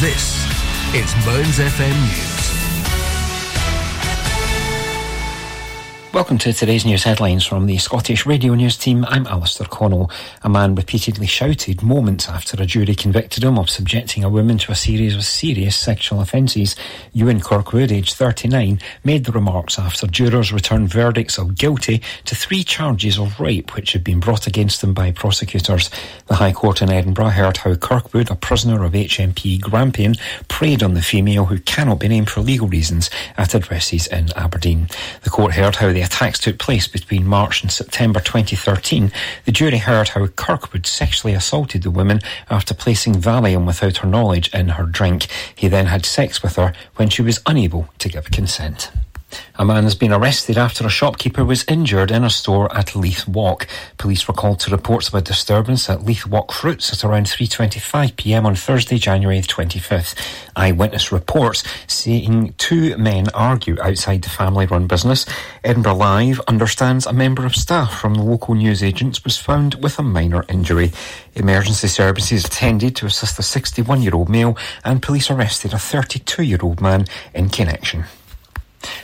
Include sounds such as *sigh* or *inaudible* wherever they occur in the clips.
This is Mearns FM News. Welcome to today's news headlines from the Scottish Radio News team. I'm Alistair Connell. A man repeatedly shouted moments after a jury convicted him of subjecting a woman to a series of serious sexual offences. Ewan Kirkwood, aged 39, made the remarks after jurors returned verdicts of guilty to three charges of rape which had been brought against him by prosecutors. The High Court in Edinburgh heard how Kirkwood, a prisoner of HMP Grampian, preyed on the female who cannot be named for legal reasons at addresses in Aberdeen. The court heard how the attacks took place between March and September 2013, the jury heard how Kirkwood sexually assaulted the woman after placing Valium without her knowledge in her drink. He then had sex with her when she was unable to give consent. A man has been arrested after a shopkeeper was injured in a store at Leith Walk. Police were called to reports of a disturbance at Leith Walk Fruits at around 3.25pm on Thursday, January 25th. Eyewitness reports seeing two men argue outside the family-run business. Edinburgh Live understands a member of staff from the local newsagents was found with a minor injury. Emergency services attended to assist a 61-year-old male and police arrested a 32-year-old man in connection.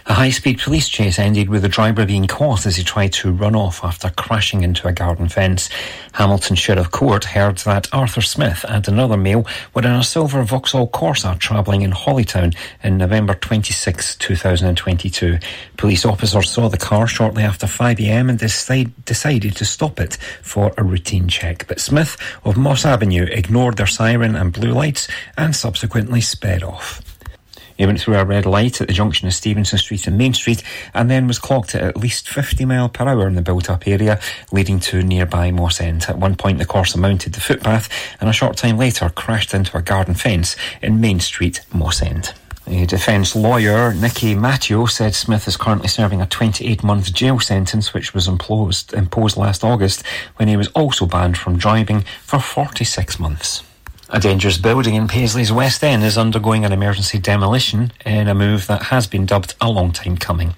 A high-speed police chase ended with the driver being caught as he tried to run off after crashing into a garden fence. Hamilton Sheriff Court heard that Arthur Smith and another male were in a silver Vauxhall Corsa travelling in Holytown in November 26, 2022. Police officers saw the car shortly after 5am and decide, decided to stop it for a routine check. But Smith of Moss Avenue ignored their siren and blue lights and subsequently sped off. He went through a red light at the junction of Stevenson Street and Main Street and then was clocked at at least 50 mile per hour in the built up area leading to nearby Mossend. At one point the Corsa mounted the footpath and a short time later crashed into a garden fence in Main Street, Mossend. A defence lawyer, Nicky Matteo, said Smith is currently serving a 28 month jail sentence which was imposed, imposed last August when he was also banned from driving for 46 months. A dangerous building in Paisley's West End is undergoing an emergency demolition in a move that has been dubbed a long time coming.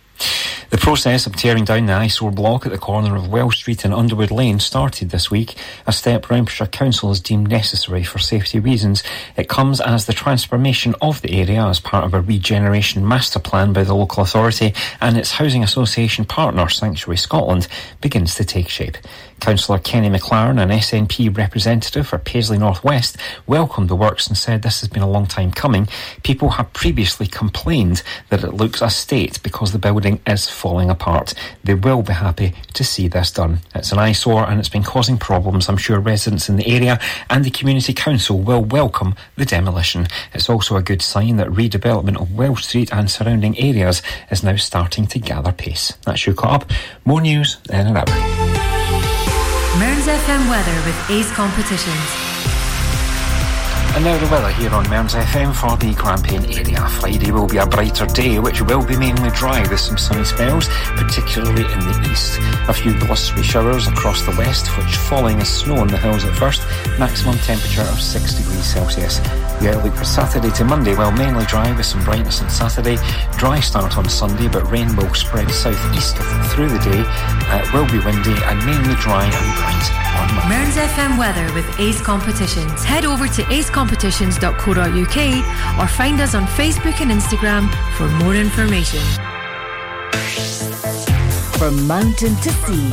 The process of tearing down the eyesore block at the corner of Wells Street and Underwood Lane started this week, a step Renfrewshire Council has deemed necessary for safety reasons. It comes as the transformation of the area as part of a regeneration master plan by the local authority and its housing association partner Sanctuary Scotland begins to take shape. Councillor Kenny McLaren, an SNP representative for Paisley Northwest, welcomed the works and said this has been a long time coming. People have previously complained that it looks a state because the building is falling apart. They will be happy to see this done. It's an eyesore and it's been causing problems. I'm sure residents in the area and the Community Council will welcome the demolition. It's also a good sign that redevelopment of Wells Street and surrounding areas is now starting to gather pace. That's your caught up. More news in an hour. Mearns FM weather with Ace Competitions. And now the weather here on Mearns FM for the Grampian area. Friday will be a brighter day, which will be mainly dry with some sunny spells, particularly in the east. A few blustery showers across the west, which falling as snow on the hills at first. Maximum temperature of 6 degrees Celsius. The outlook for Saturday to Monday, well, mainly dry with some brightness on Saturday. Dry start on Sunday, but rain will spread southeast through the day. Uh, it will be windy and mainly dry and bright on Monday. Mearns FM weather with Ace Competitions. Head over to acecompetitions.co.uk or find us on Facebook and Instagram for more information. From mountain to sea,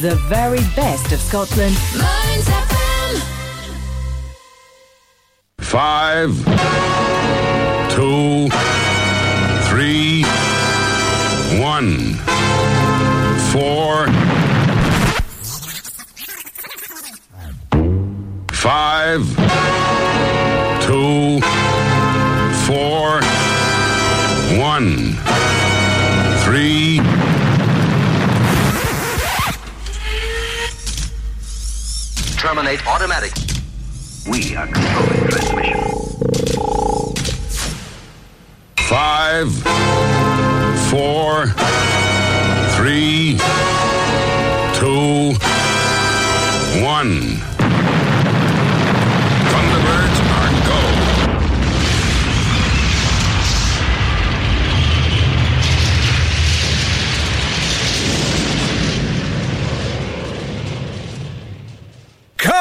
the very best of Scotland. Five, two, three, one, four, five, two, four, one, three. Terminate automatic. We are controlling transmission. Five, four, three,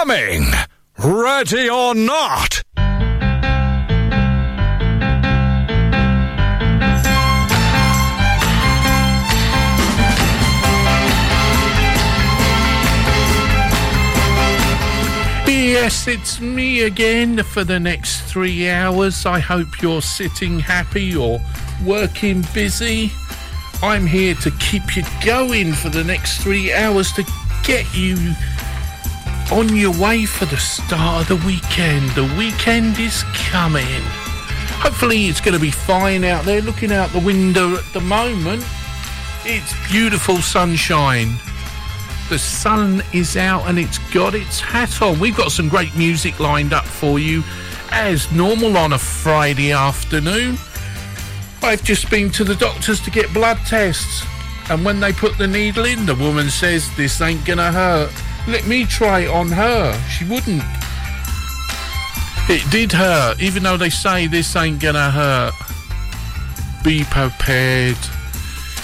coming, ready or not. Yes, it's me again for the next three hours. I hope you're sitting happy or working busy. I'm here to keep you going for the next three hours to get you on your way for the start of the weekend. The weekend is coming. Hopefully, it's going to be fine out there. Looking out the window at the moment, it's beautiful sunshine. The sun is out and it's got its hat on. We've got some great music lined up for you, as normal on a Friday afternoon. I've just been to the doctors to get blood tests, and when they put the needle in, the woman says, This ain't gonna hurt. Let me try on her. She wouldn't. It did hurt, even though they say this ain't gonna hurt. Be prepared.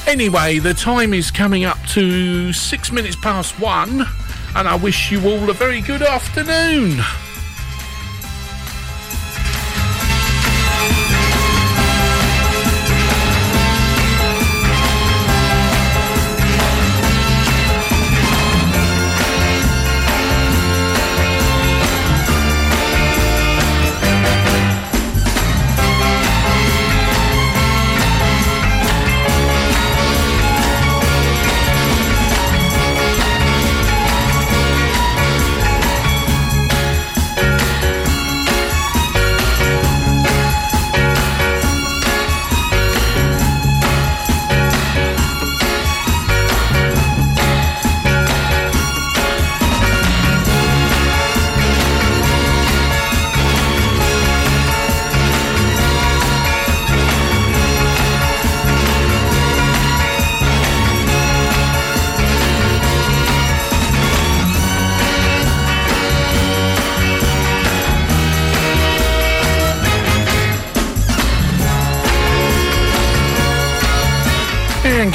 Anyway, the time is coming up to six minutes past one, and I wish you all a very good afternoon.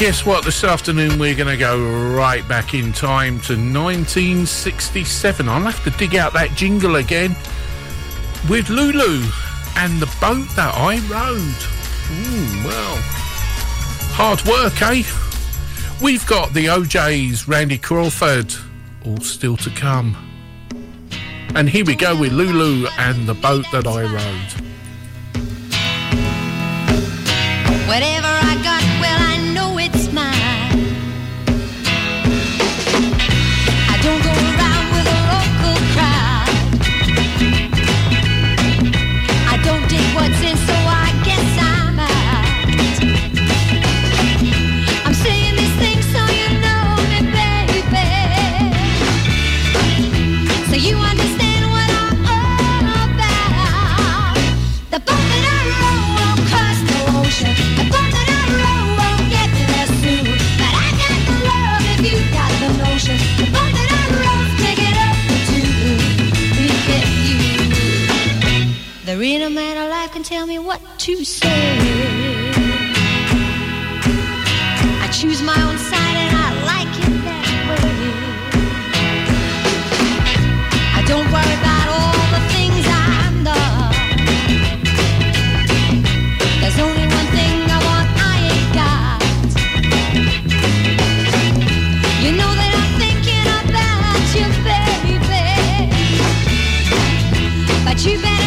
Guess what? This afternoon we're going to go right back in time to 1967. I'll have to dig out that jingle again with Lulu and the boat that I rode. Ooh, well, hard work, eh? We've got the O'Jays, Randy Crawford, all still to come. And here we go with Lulu and the boat that I rode. Whatever I got, well, I to say. I choose my own side and I like it that way. I don't worry about all the things I'm not. There's only one thing I want I ain't got. You know that I'm thinking about you, baby. But you better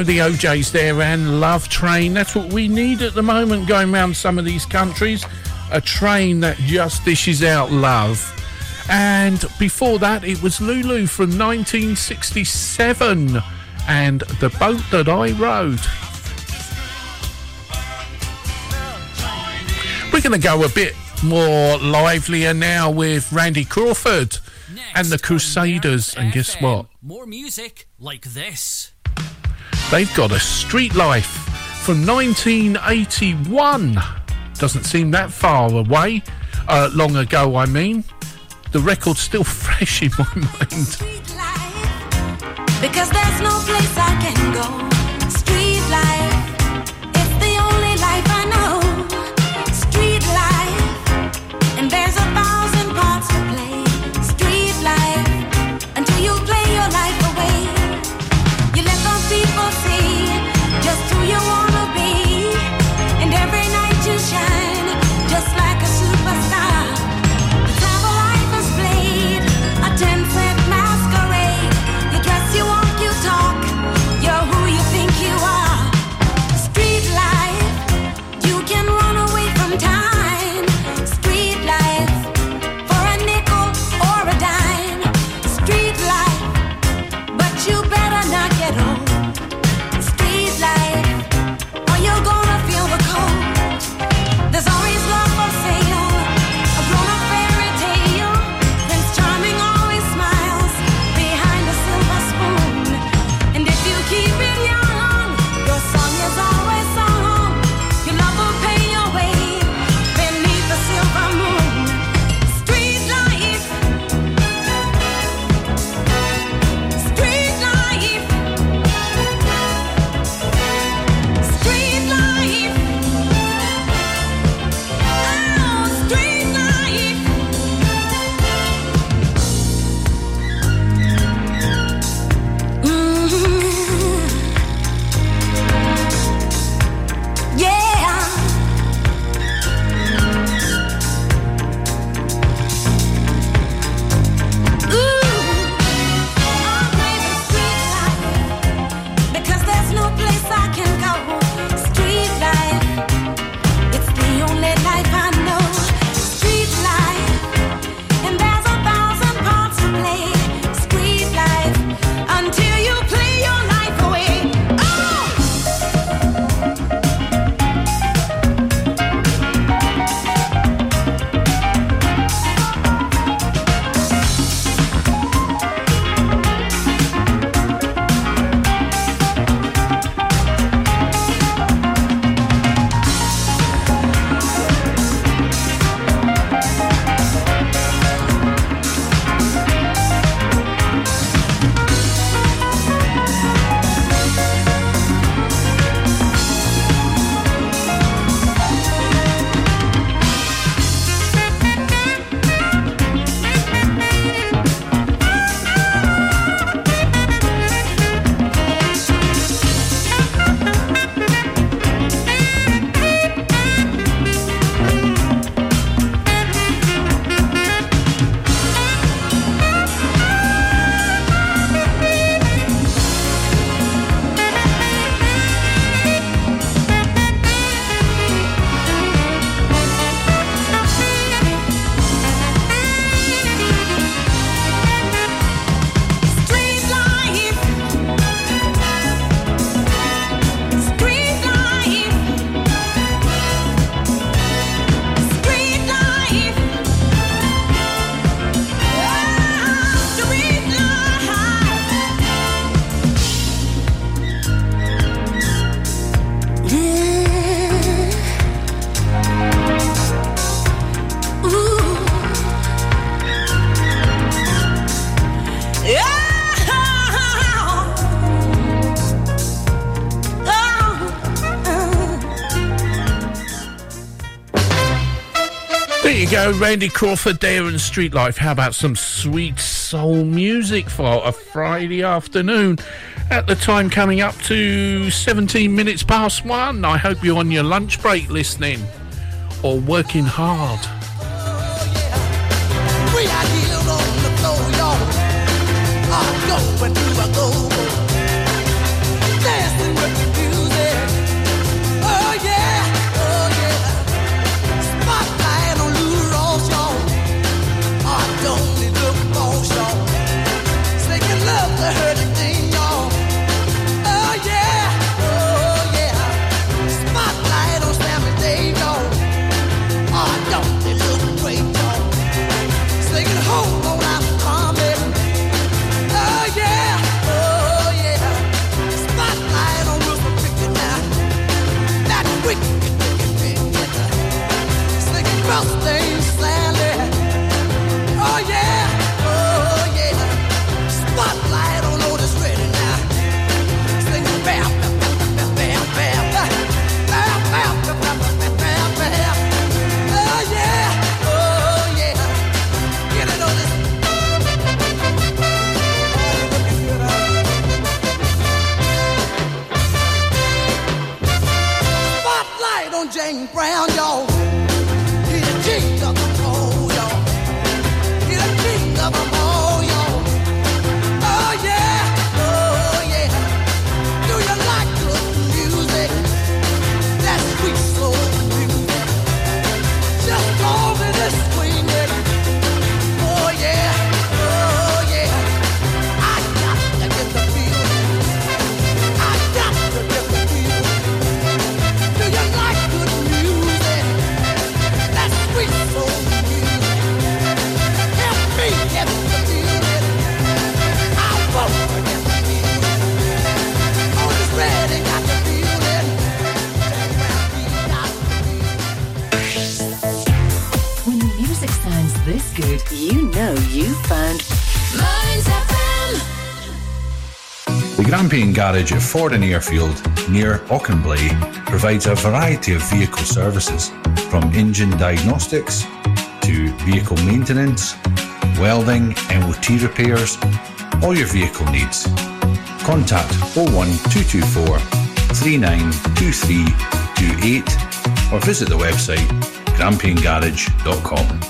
go, the O'Jays there and Love Train. That's what we need at the moment going around some of these countries. A train that just dishes out love. And before that, it was Lulu from 1967 and The Boat That I Rode. We're going to go a bit more livelier now with Randy Crawford and the Crusaders. And guess what? More music like this. They've got a street life from 1981. Doesn't seem that far away. Uh, long ago, I mean. The record's still *laughs* fresh in my mind. Randy Crawford there and Street Life. How about some sweet soul music for a Friday afternoon? At the time coming up to 17 minutes past one. I hope you're on your lunch break listening or working hard. Found. The Grampian Garage at Fordoun Airfield near Auchenblae provides a variety of vehicle services from engine diagnostics to vehicle maintenance, welding, MOT repairs, all your vehicle needs. Contact 01224 392328 or visit the website grampiangarage.com.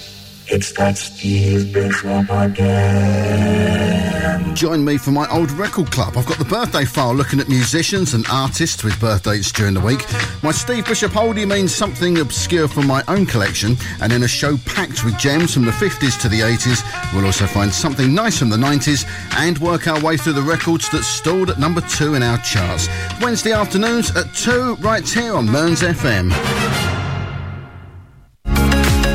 It's that Steve Bishop again. Join me for my old record club. I've got the birthday file looking at musicians and artists with birthdays during the week. My Steve Bishop oldie means something obscure from my own collection, and in a show packed with gems from the 50s to the 80s, we'll also find something nice from the 90s and work our way through the records that stalled at number two in our charts. Wednesday afternoons at 2, right here on Mearns FM.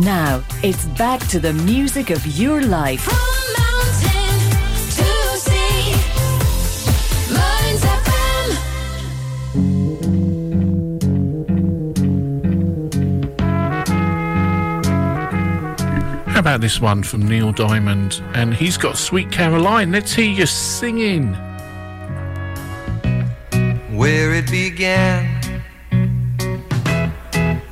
Now, it's back to the music of your life. How about this one from Neil Diamond? And he's got Sweet Caroline. Let's hear you singing. where it began.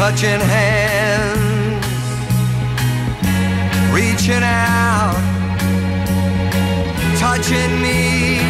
Touching hands, reaching out, touching me,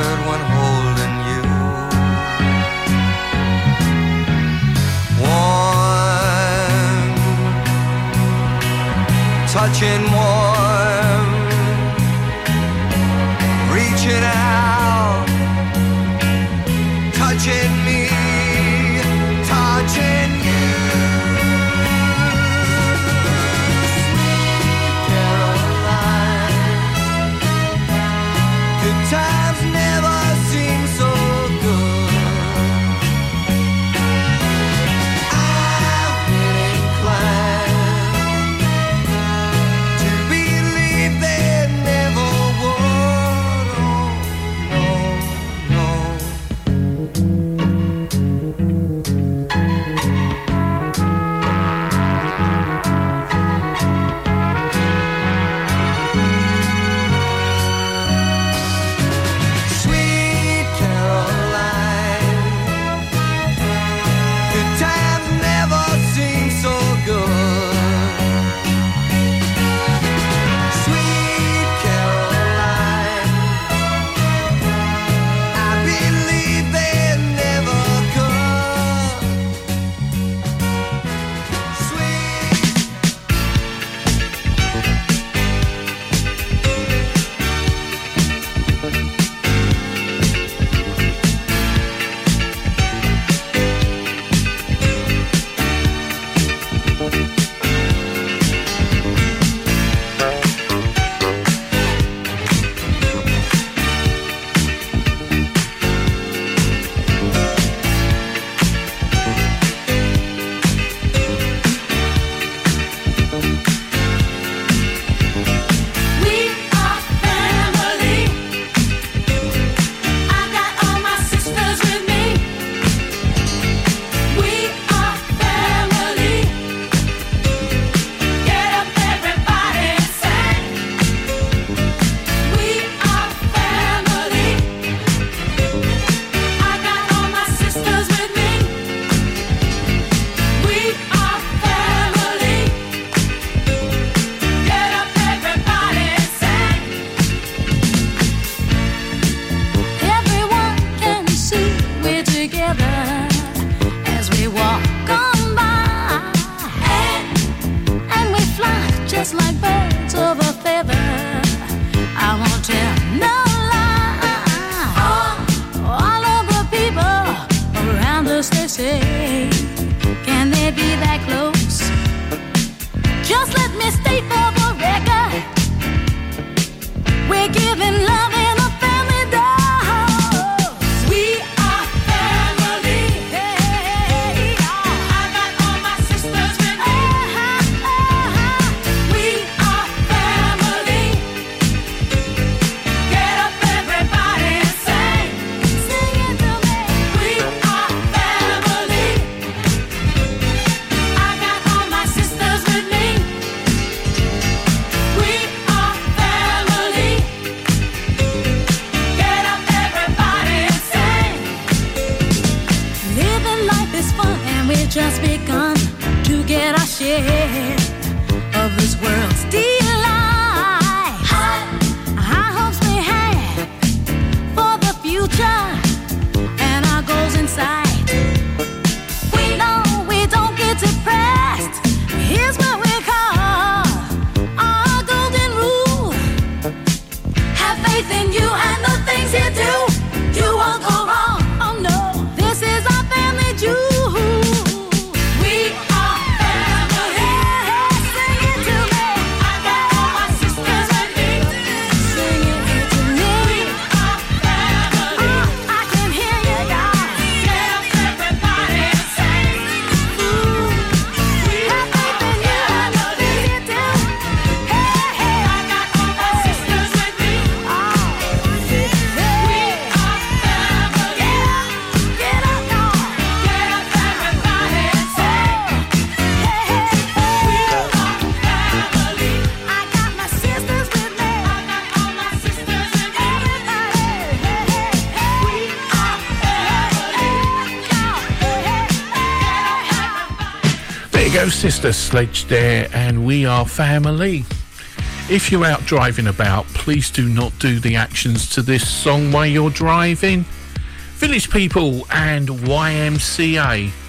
touching warm, Sister Sledge there, and we are family. If you're out driving about, please do not do the actions to this song while you're driving. Village People and YMCA.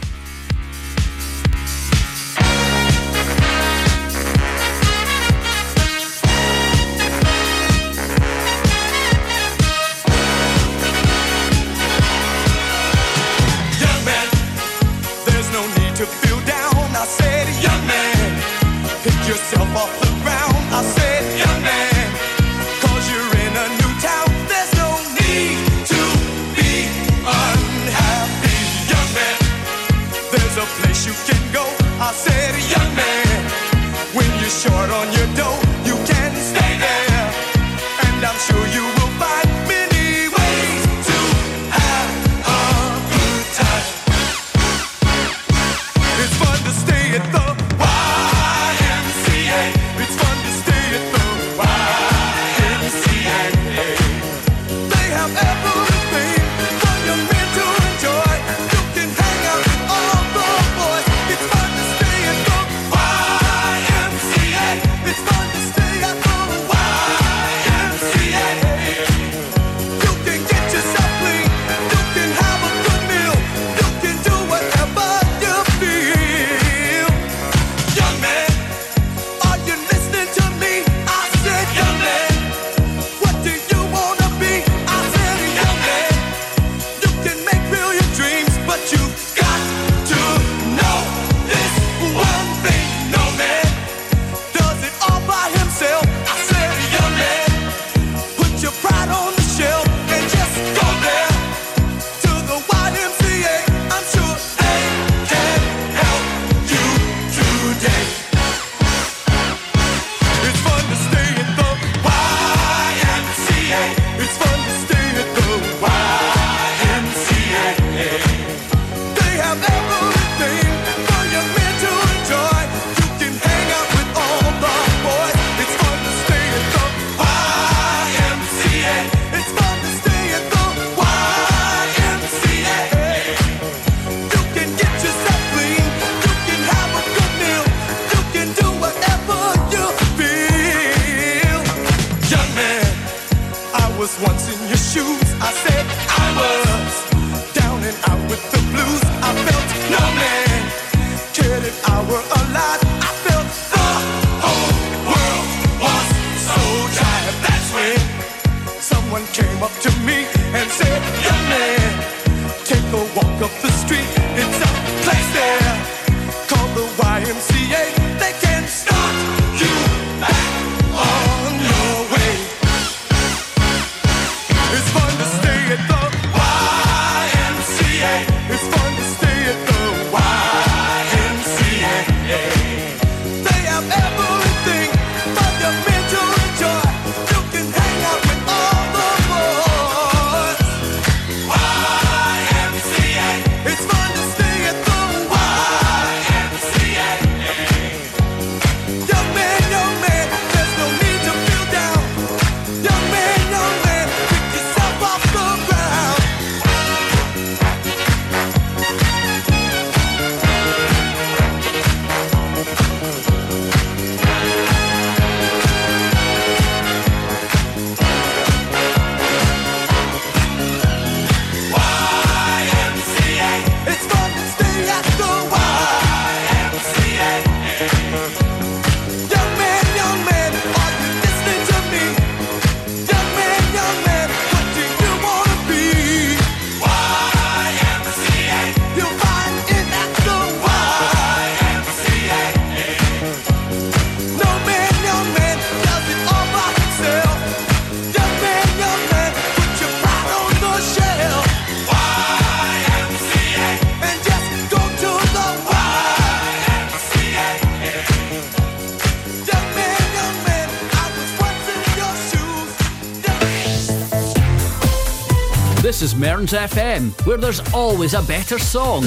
Mearns FM, where there's always a better song.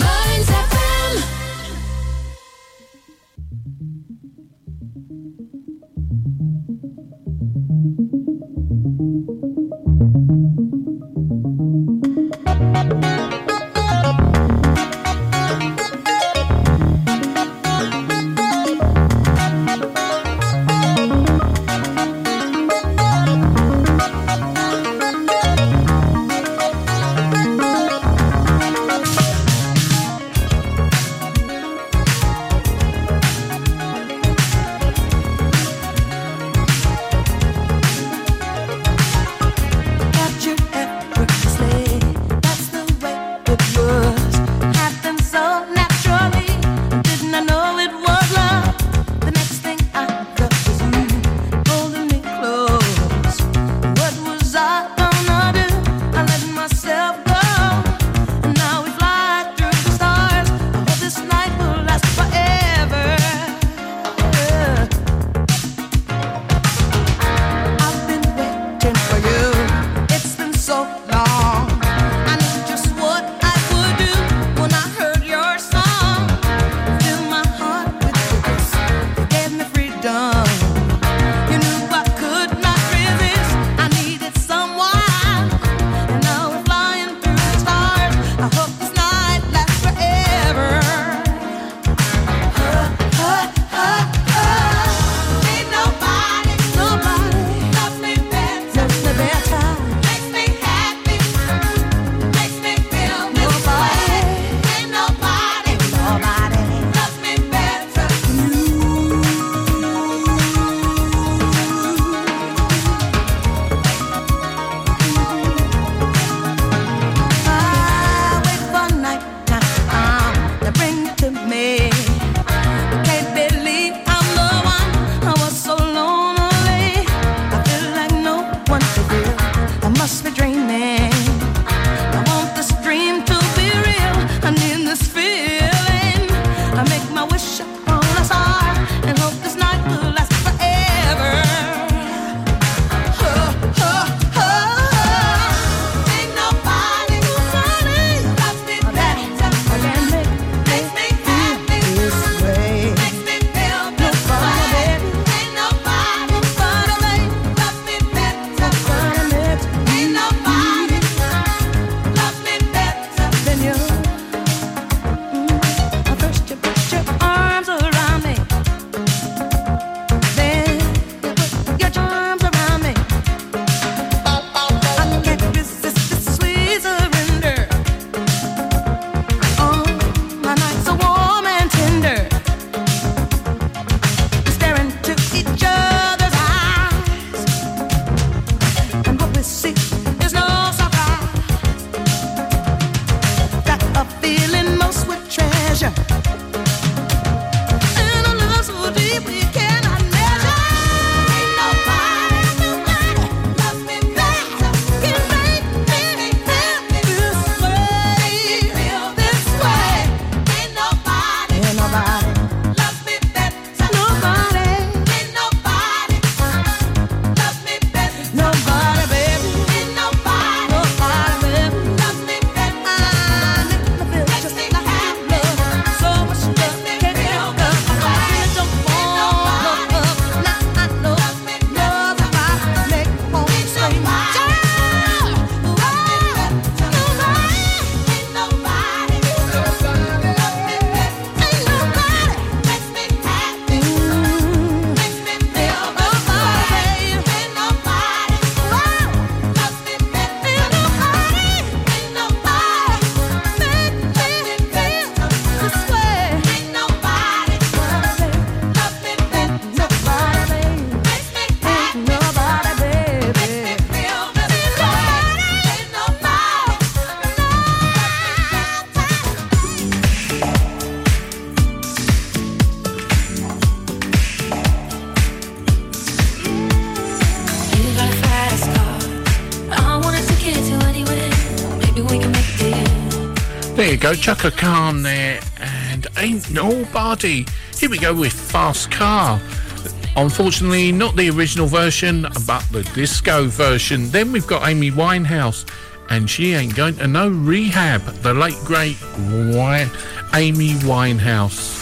go. Chaka Khan there and Ain't Nobody. Here we go with Fast Car. Unfortunately, not the original version, but the disco version. Then we've got Amy Winehouse and she ain't going to no rehab. The late, great Amy Winehouse.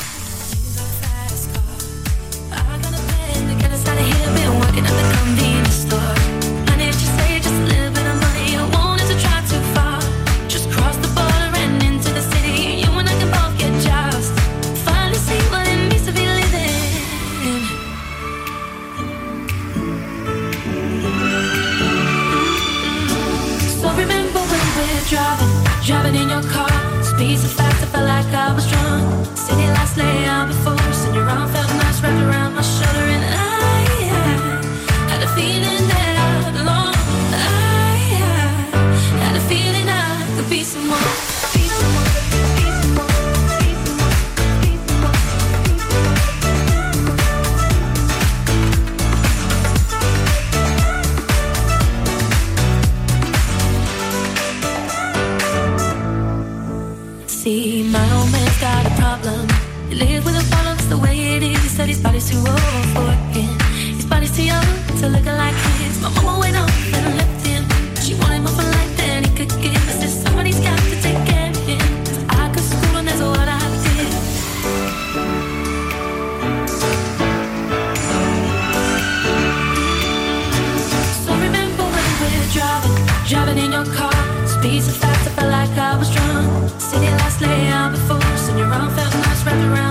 got a problem. He lives with the problems the way it is. Said his body's too old for him. His body's too young to look like his. My mama went off and left him. She wanted more for life than he could give. I said somebody's got to take care of him. I could school and that's what I did. So remember when we're driving, driving in your car. Speed so fast, I felt like I was drunk. City lights lay out before. Run off those nights, wrapped around.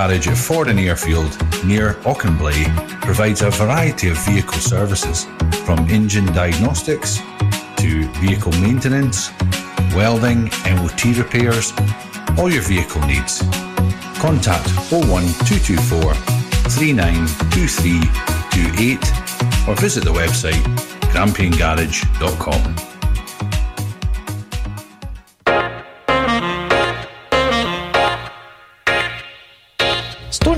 Garage at Fordoun Airfield, near Auchenblae, provides a variety of vehicle services, from engine diagnostics to vehicle maintenance, welding, MOT repairs, all your vehicle needs. Contact 01224 392328 or visit the website grampiangarage.com.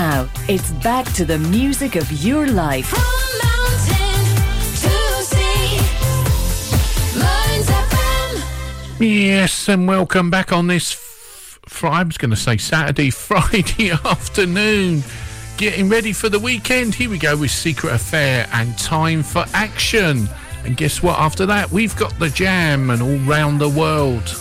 Now, it's back to the music of your life. Yes, and welcome back on this. F- fr- I was going to say Saturday, *laughs* Friday afternoon. Getting ready for the weekend. Here we go with Secret Affair and Time for Action. And guess what? After that, we've got the jam and all round the world.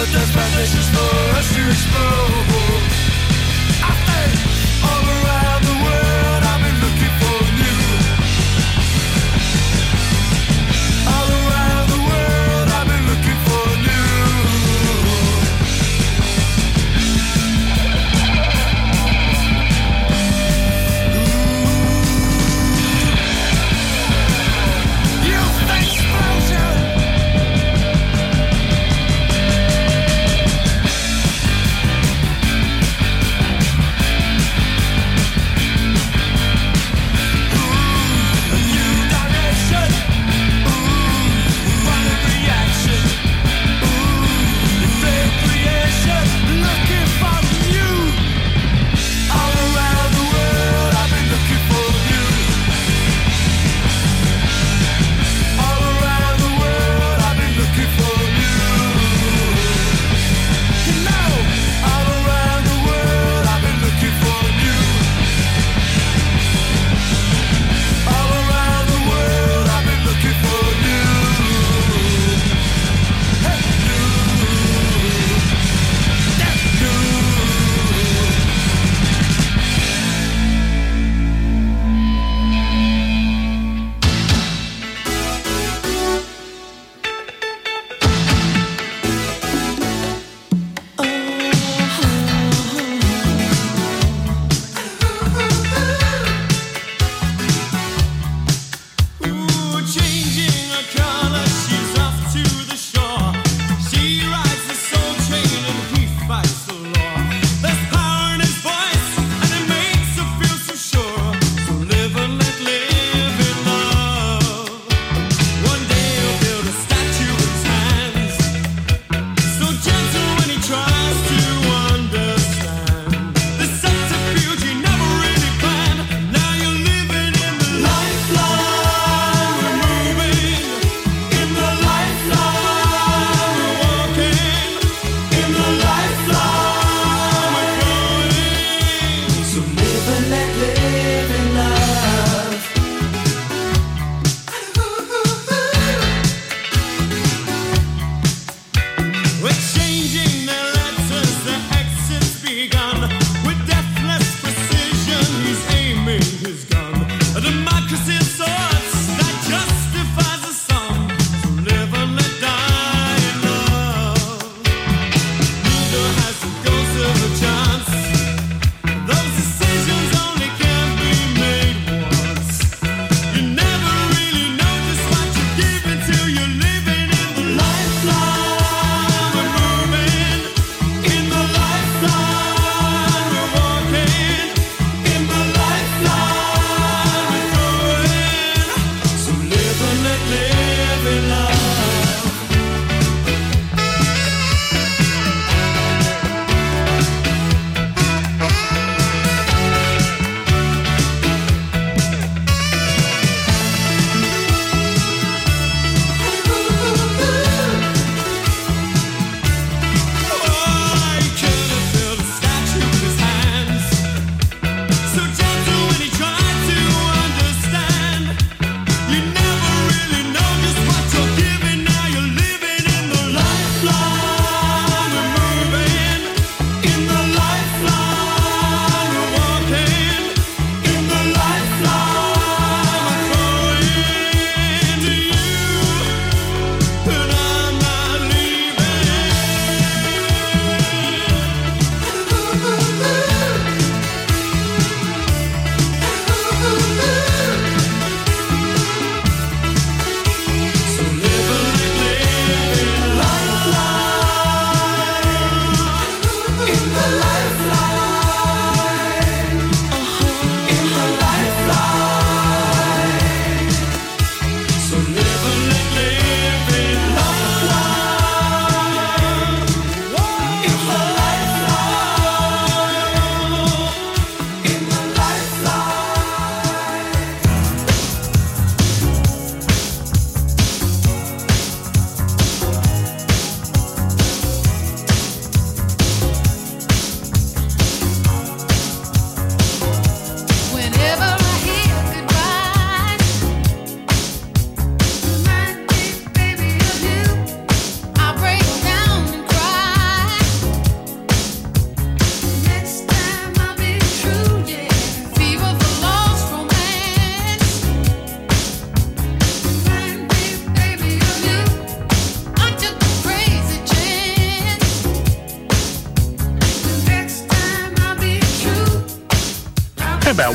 what this transition's for us to explore. I think.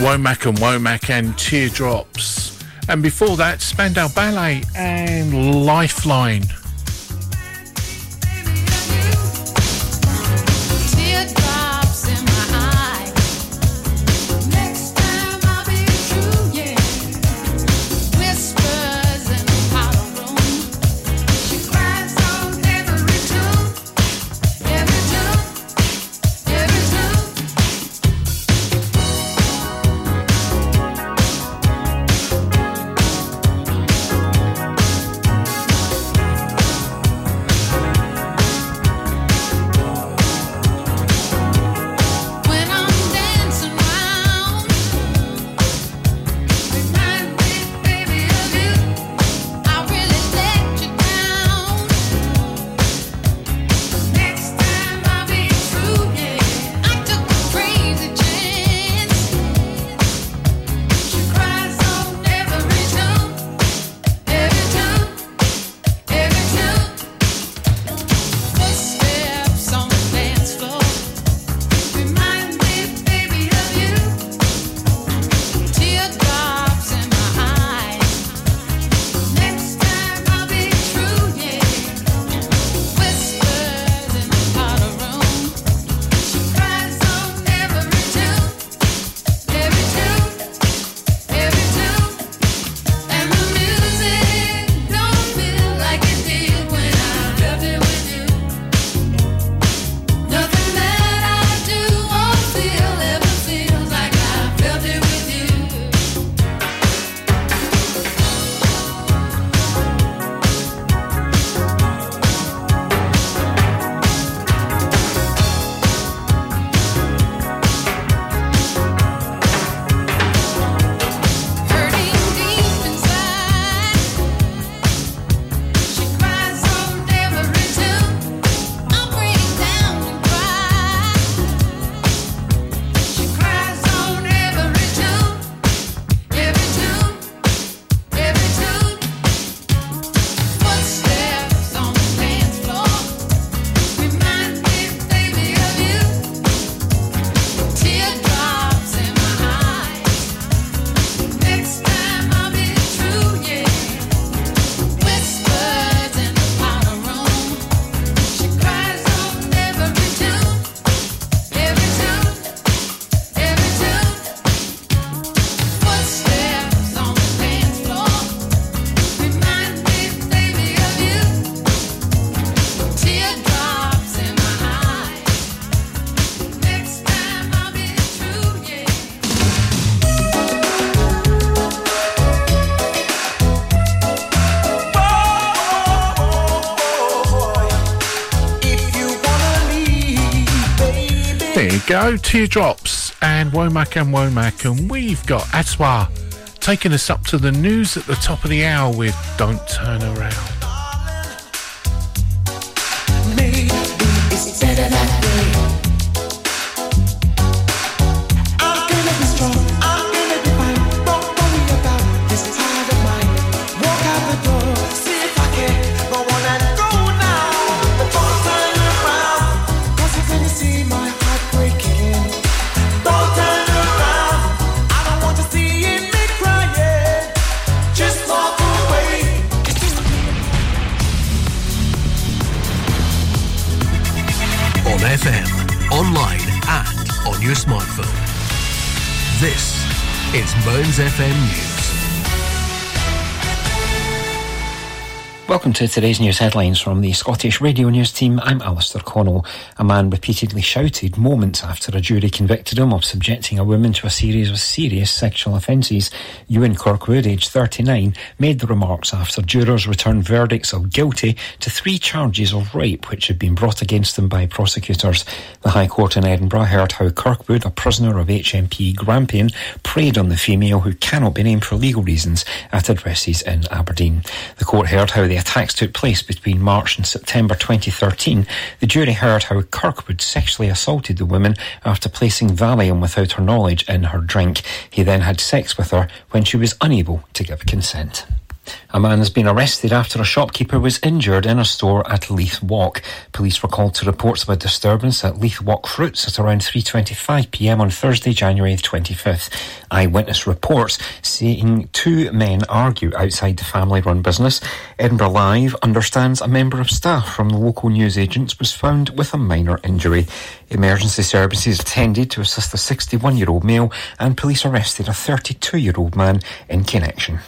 Womack and Womack and Teardrops? And before that, Spandau Ballet and Lifeline. Go, Teardrops and Womack and Womack, and we've got Aswad taking us up to the news at the top of the hour with Don't Turn Around. To today's news headlines from the Scottish Radio News team. I'm Alistair Connell. A man repeatedly shouted moments after a jury convicted him of subjecting a woman to a series of serious sexual offences. Ewan Kirkwood, aged 39, made the remarks after jurors returned verdicts of guilty to three charges of rape which had been brought against them by prosecutors. The High Court in Edinburgh heard how Kirkwood, a prisoner of HMP Grampian, preyed on the female who cannot be named for legal reasons at addresses in Aberdeen. The court heard how the attacks took place between March and September 2013. The jury heard how Kirkwood sexually assaulted the woman after placing Valium without her knowledge in her drink. He then had sex with her when she was unable to give consent. A man has been arrested after a shopkeeper was injured in a store at Leith Walk. Police were called to reports of a disturbance at Leith Walk Fruits at around 3.25pm on Thursday, January 25th. Eyewitness reports seeing two men argue outside the family-run business. Edinburgh Live understands a member of staff from the local newsagents was found with a minor injury. Emergency services attended to assist a 61-year-old male and police arrested a 32-year-old man in connection.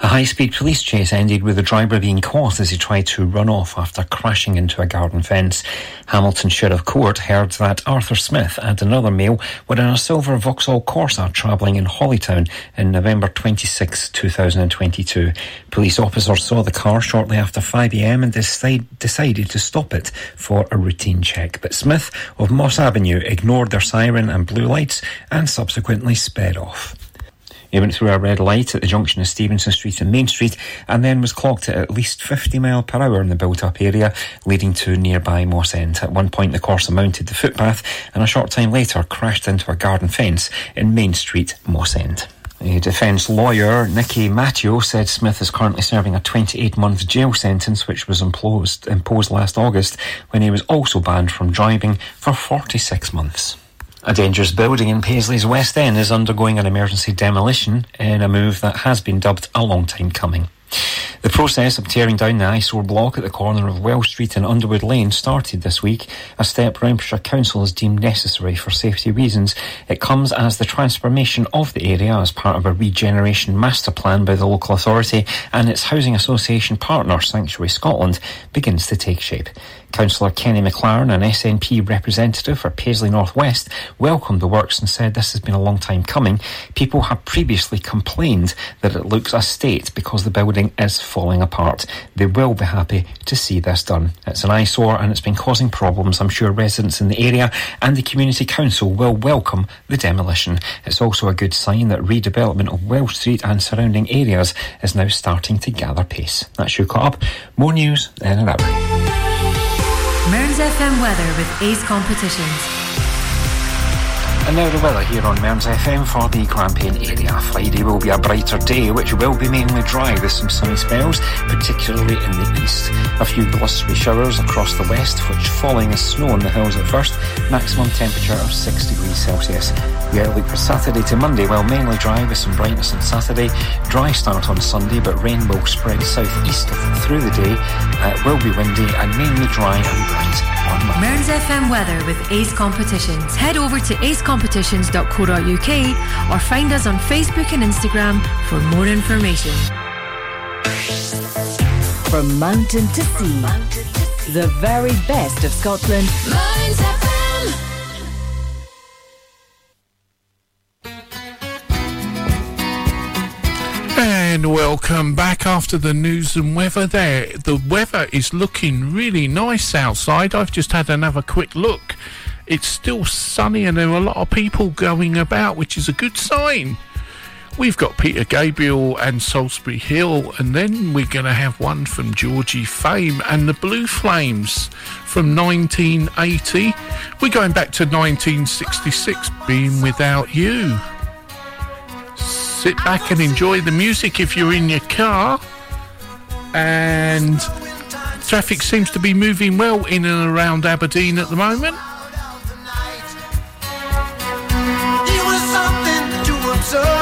A high-speed police chase ended with the driver being caught as he tried to run off after crashing into a garden fence. Hamilton Sheriff Court heard that Arthur Smith and another male were in a silver Vauxhall Corsa travelling in Holytown in November 26, 2022. Police officers saw the car shortly after 5am and decide, decided to stop it for a routine check. But Smith of Moss Avenue ignored their siren and blue lights and subsequently sped off. He went through a red light at the junction of Stevenson Street and Main Street and then was clocked at at least 50 mile per hour in the built up area leading to nearby Mossend. At one point the Corsa mounted the footpath and a short time later crashed into a garden fence in Main Street, Mossend. A defence lawyer, Nicky Matteo, said Smith is currently serving a 28 month jail sentence which was imposed, imposed last August when he was also banned from driving for 46 months. A dangerous building in Paisley's West End is undergoing an emergency demolition in a move that has been dubbed a long time coming. The process of tearing down the eyesore block at the corner of Wells Street and Underwood Lane started this week, a step Renfrewshire Council has deemed necessary for safety reasons. It comes as the transformation of the area as part of a regeneration master plan by the local authority and its housing association partner, Sanctuary Scotland, begins to take shape. Councillor Kenny McLaren, an SNP representative for Paisley North West, welcomed the works and said this has been a long time coming. People have previously complained that it looks a state because the building is falling apart. They will be happy to see this done. It's an eyesore and it's been causing problems. I'm sure residents in the area and the Community Council will welcome the demolition. It's also a good sign that redevelopment of Wells Street and surrounding areas is now starting to gather pace. That's you caught up. More news in an hour. Mearns FM weather with Ace Competitions. And now the weather here on Mearns FM for the Grampian area. Friday will be a brighter day, which will be mainly dry with some sunny spells, particularly in the east. A few blustery showers across the west, which falling as snow on the hills at first. Maximum temperature of 6 degrees Celsius. The outlook for Saturday to Monday, well, mainly dry with some brightness on Saturday. Dry start on Sunday, but rain will spread southeast through the day. Uh, it will be windy and mainly dry and bright on Monday. Mearns FM weather with Ace Competitions. Head over to acecompetitions.co.uk or find us on Facebook and Instagram for more information. From mountain to sea, the very best of Scotland. And welcome back after the news and weather there. The weather is looking really nice outside. I've just had another quick look. It's still sunny and there are a lot of people going about, which is a good sign. We've got Peter Gabriel and Solsbury Hill, and then we're going to have one from Georgie Fame and the Blue Flames from 1980. We're going back to 1966, Being Without You sit back and enjoy the music if you're in your car. And traffic seems to be moving well in and around Aberdeen at the moment. To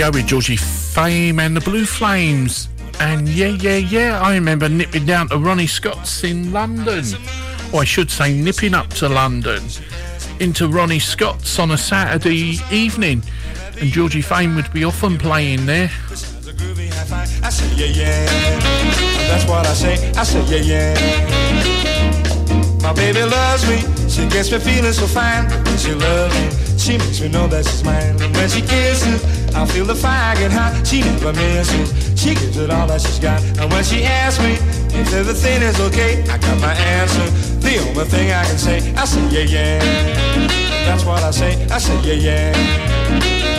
go with Georgie Fame and the Blue Flames. And yeah, yeah, yeah, I remember nipping down to Ronnie Scott's in London. Or I should say, nipping up to London into Ronnie Scott's on a Saturday evening. And Georgie Fame would be often playing there. I say yeah yeah. That's what I say. I say yeah yeah. My baby loves me. She gets me feeling so fine. She loves me, she makes me know that she's mine. When she kisses, I feel the fire get hot. She never misses. She gives it all that she's got. And when she asks me if everything is okay, I got my answer. The only thing I can say, I say yeah yeah. That's what I say. I say yeah yeah.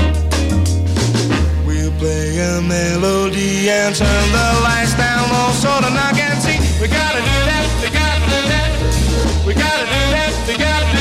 We'll play a melody and turn the lights down low so the knock and see. We gotta do that. We gotta do that. We gotta do that. We gotta do that.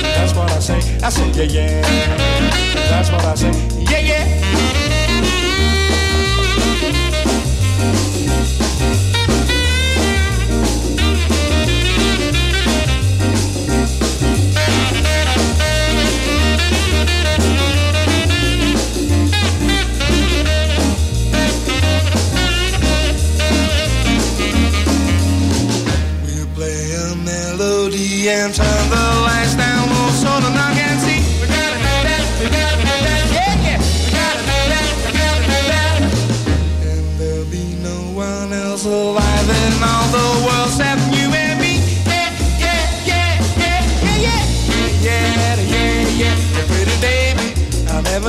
That's what I say. I say yeah yeah. That's what I say.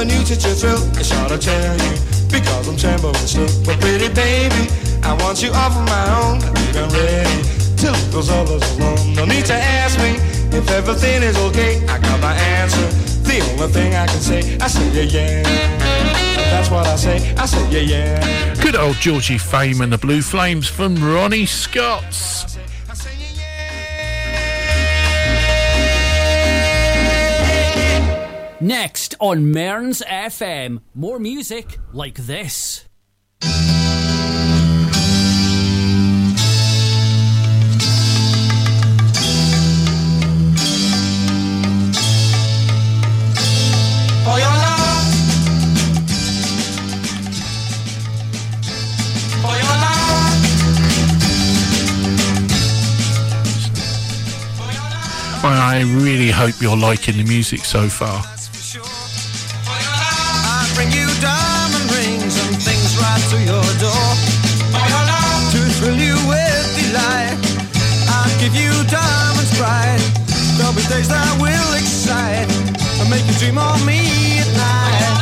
I never knew such a thrill. It's hard to tell you because I'm trembling still. But pretty baby, I want you all for my own. I think I'm ready to leave those others alone. No need to ask me if everything is okay. I got my answer. The only thing I can say, I say yeah yeah. That's what I say. I say yeah yeah. Good old Georgie Fame and the Blue Flames from Ronnie Scott's. Next on Mearns FM, more music like this. For your love. For your love. Well, I really hope you're liking the music so far. To your door. To thrill you with delight. I'll give you diamonds bright. There'll be days that will excite and make you dream of me at night.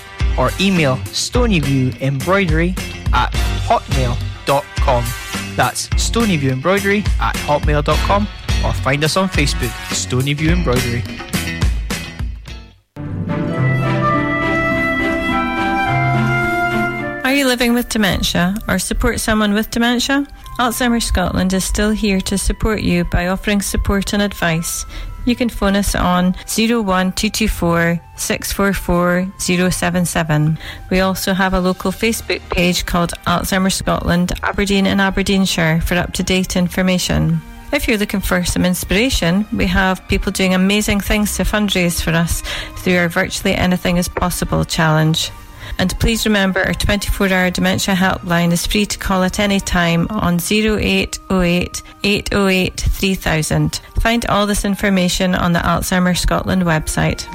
or email stonyviewembroidery at hotmail.com. That's stonyviewembroidery at hotmail.com or find us on Facebook, Stonyview Embroidery. Are you living with dementia or support someone with dementia? Alzheimer's Scotland is still here to support you by offering support and advice. You can phone us on 01224 644 077. We also have a local Facebook page called Alzheimer's Scotland, Aberdeen and Aberdeenshire for up to date information. If you're looking for some inspiration, we have people doing amazing things to fundraise for us through our Virtually Anything is Possible challenge. And please remember our 24 hour dementia helpline is free to call at any time on 0808 808 3000. Find all this information on the Alzheimer's Scotland website.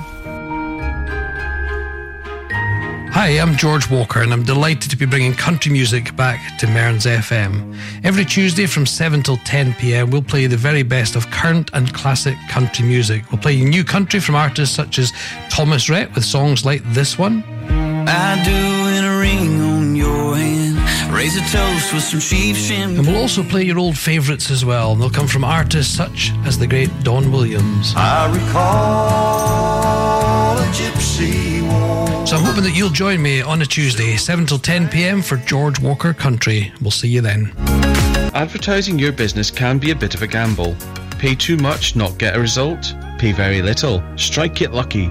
Hi, I'm George Walker, and I'm delighted to be bringing country music back to Mearns FM. Every Tuesday from 7 till 10 pm, we'll play the very best of current and classic country music. We'll play new country from artists such as Thomas Rhett with songs like this one. And we'll also play your old favourites as well. And they'll come from artists such as the great Don Williams. I recall a gypsy war. So I'm hoping that you'll join me on a Tuesday, 7 till 10 pm for George Walker Country. We'll see you then. Advertising your business can be a bit of a gamble. Pay too much, not get a result. Pay very little, strike it lucky.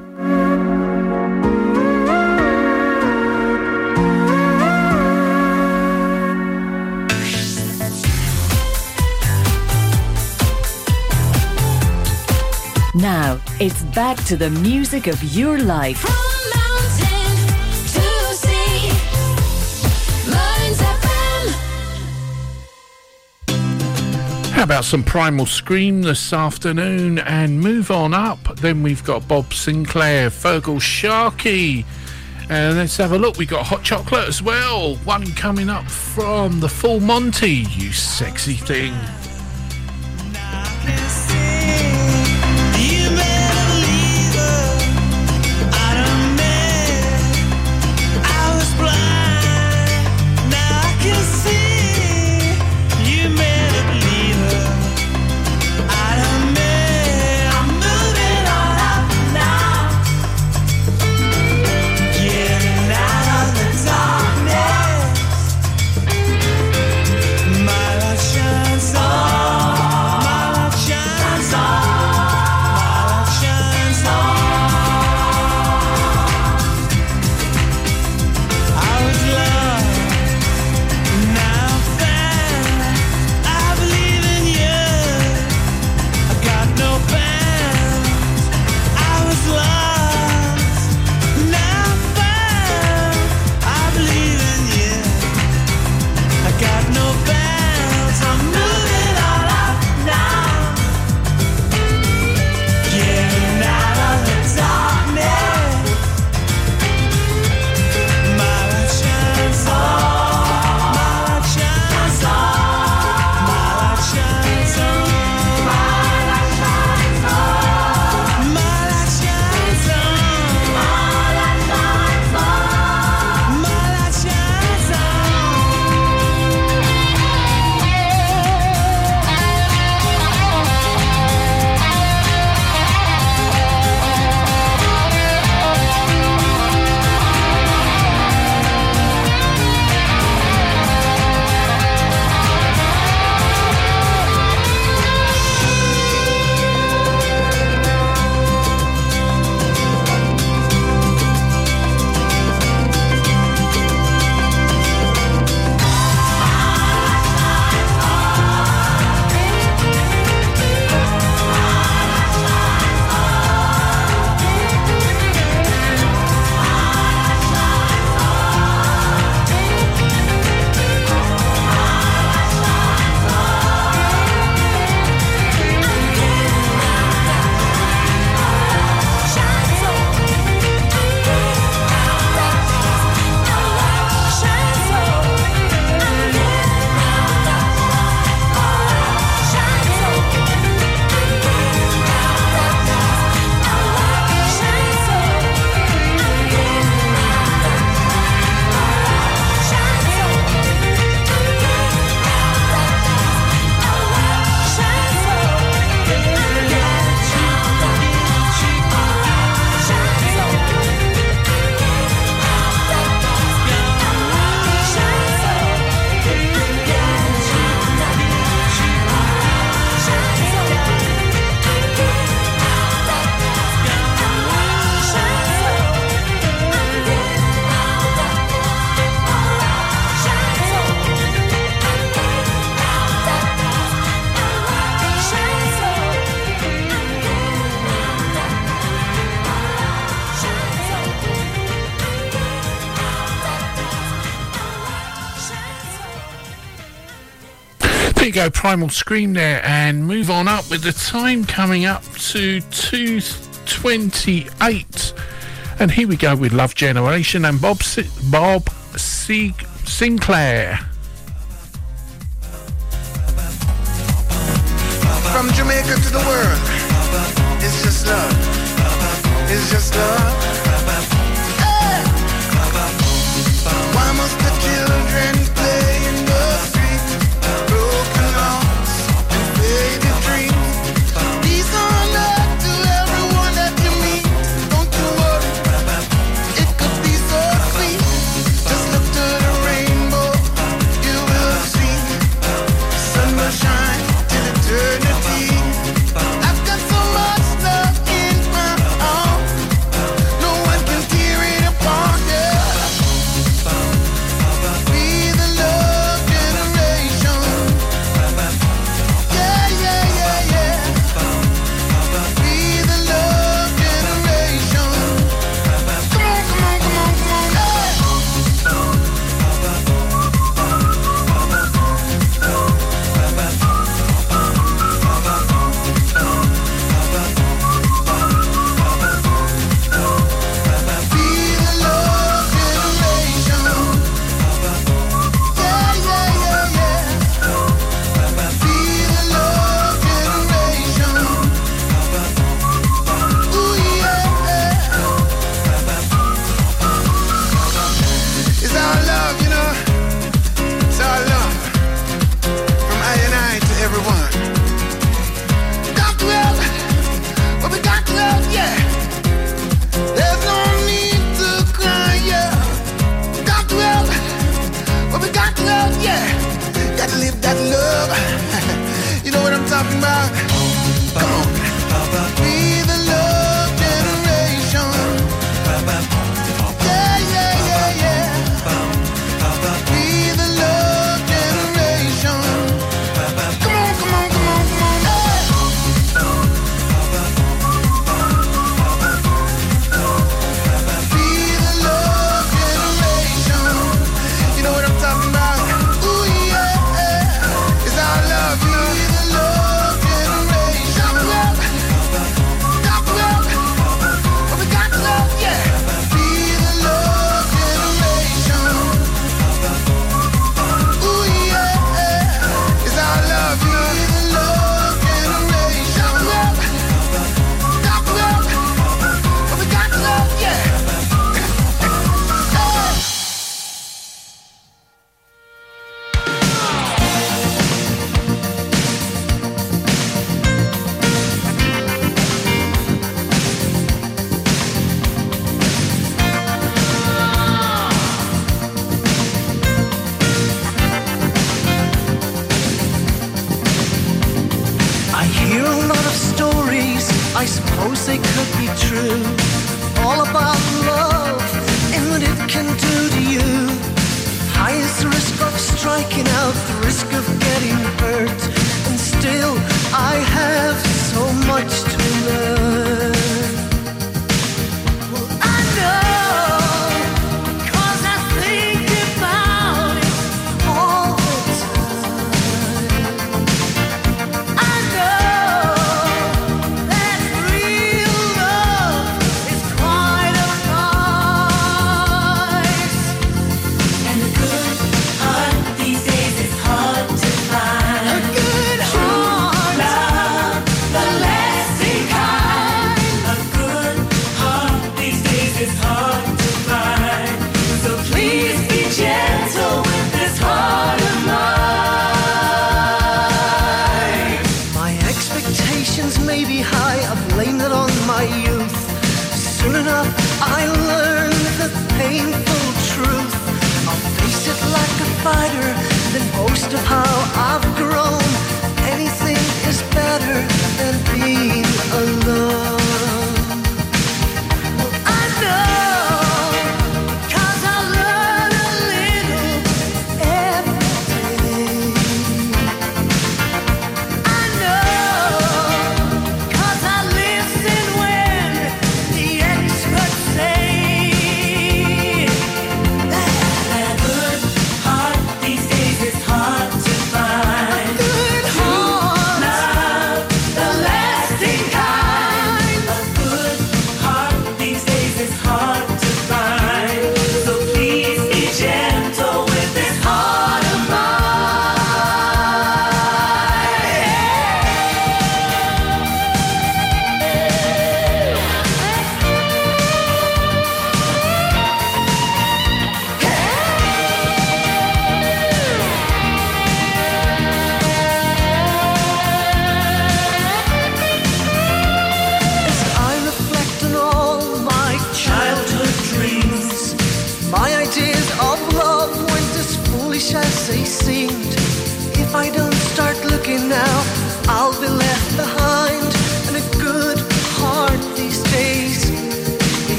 Now, it's back to the music of your life. How about some Primal Scream this afternoon and move on up? Then we've got Bob Sinclar, Feargal Sharkey. And let's have a look. We've got hot chocolate as well. One coming up from the Full Monty, you sexy thing. My light go, Primal Scream there, and move on up with the time coming up to 228. And here we go with Love Generation and Bob, Bob C- Sinclar.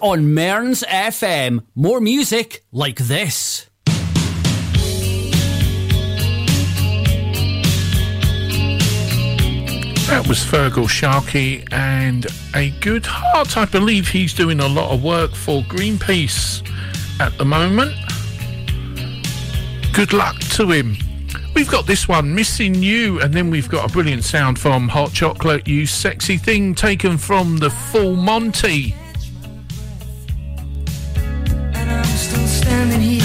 on Mearns FM. More music like this. That was Feargal Sharkey and a good heart. I believe he's doing a lot of work for Greenpeace at the moment. Good luck to him. We've got this one, Missing You, and then we've got a brilliant sound from Hot Chocolate, You Sexy Thing, taken from the Full Monty. and he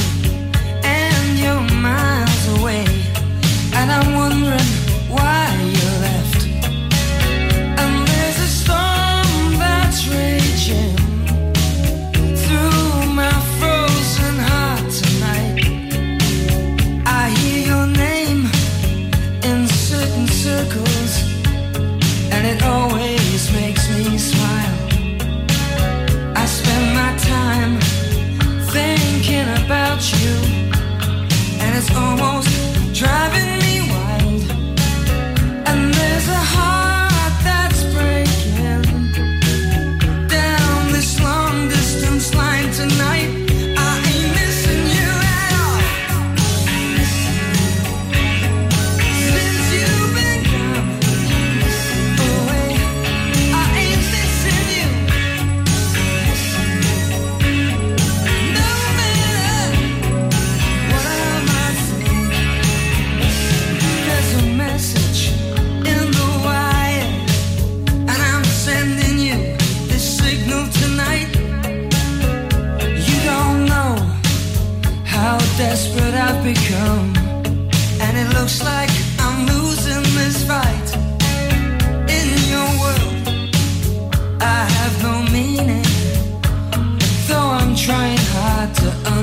you, and it's almost driving. on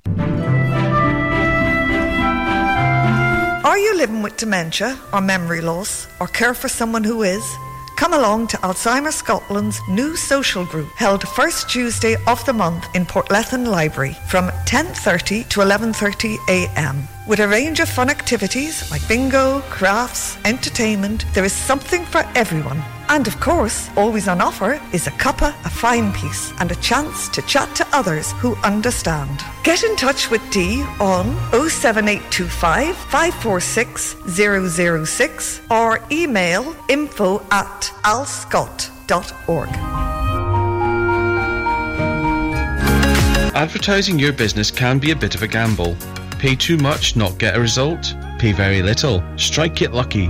Are you living with dementia or memory loss or care for someone who is? Come along to Alzheimer's Scotland's new social group held first Tuesday of the month in Portlethen Library from 10:30 to 11:30 a.m. With a range of fun activities like bingo, crafts, entertainment, there is something for everyone. And of course, always on offer is a cuppa, fine piece, and a chance to chat to others who understand. Get in touch with Dee on 07825 546 006 or email info at alzscot.org. Advertising your business can be a bit of a gamble. Pay too much, not get a result. Pay very little, strike it lucky.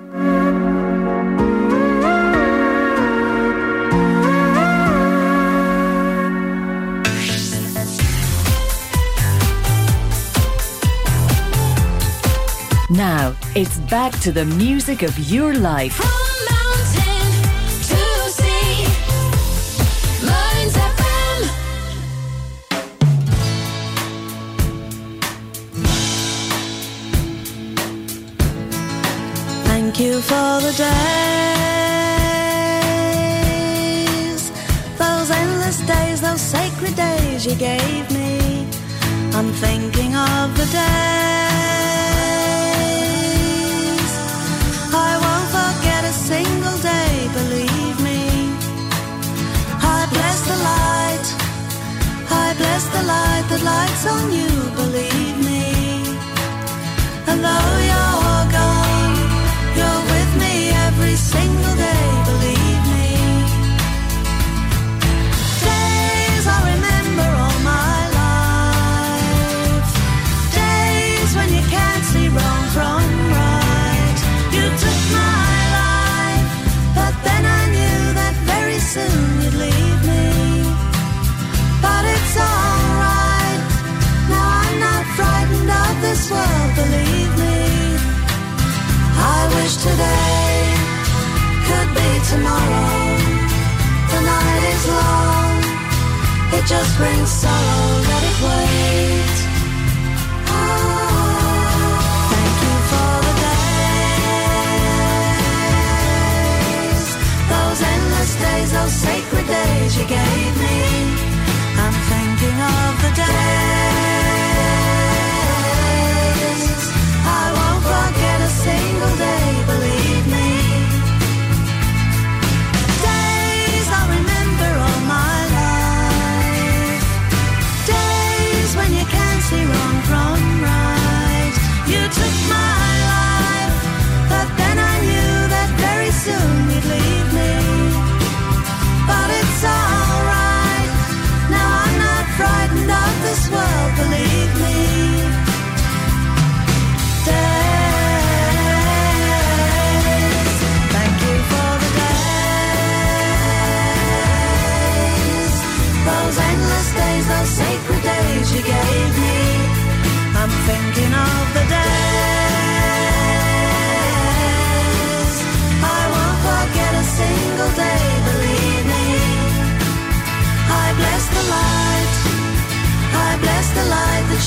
Now, it's back to the music of your life. From mountain to sea. Thank you for the days, those endless days, those sacred days you gave me. I'm thinking of the days. Today could be tomorrow. The night is long, it just brings sorrow. Let it wait. Ah, thank you for the days, those endless days, those sacred days you gave me. I'm thinking of the days.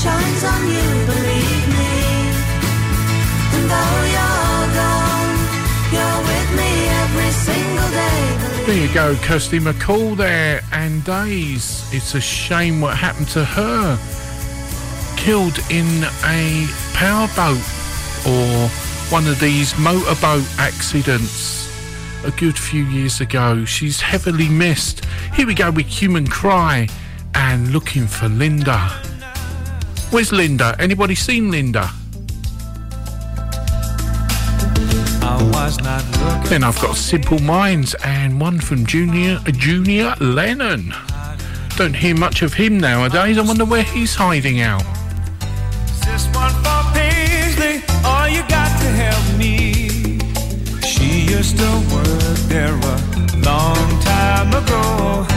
Shines on you, believe me. And though you're gone, you're with me every single day. There you go, Kirsty MacColl there, and Days. It's a shame what happened to her. Killed in a powerboat or one of these motorboat accidents a good few years ago. She's heavily missed. Here we go with Hue and Cry and looking for Linda. Where's Linda? Anybody seen Linda? I was not looking. Then I've got Simple Minds and one from Julian Julian Lennon. Don't hear much of him nowadays. I wonder where he's hiding out. This one for Paisley, you got to help me. She used to work there a long time ago.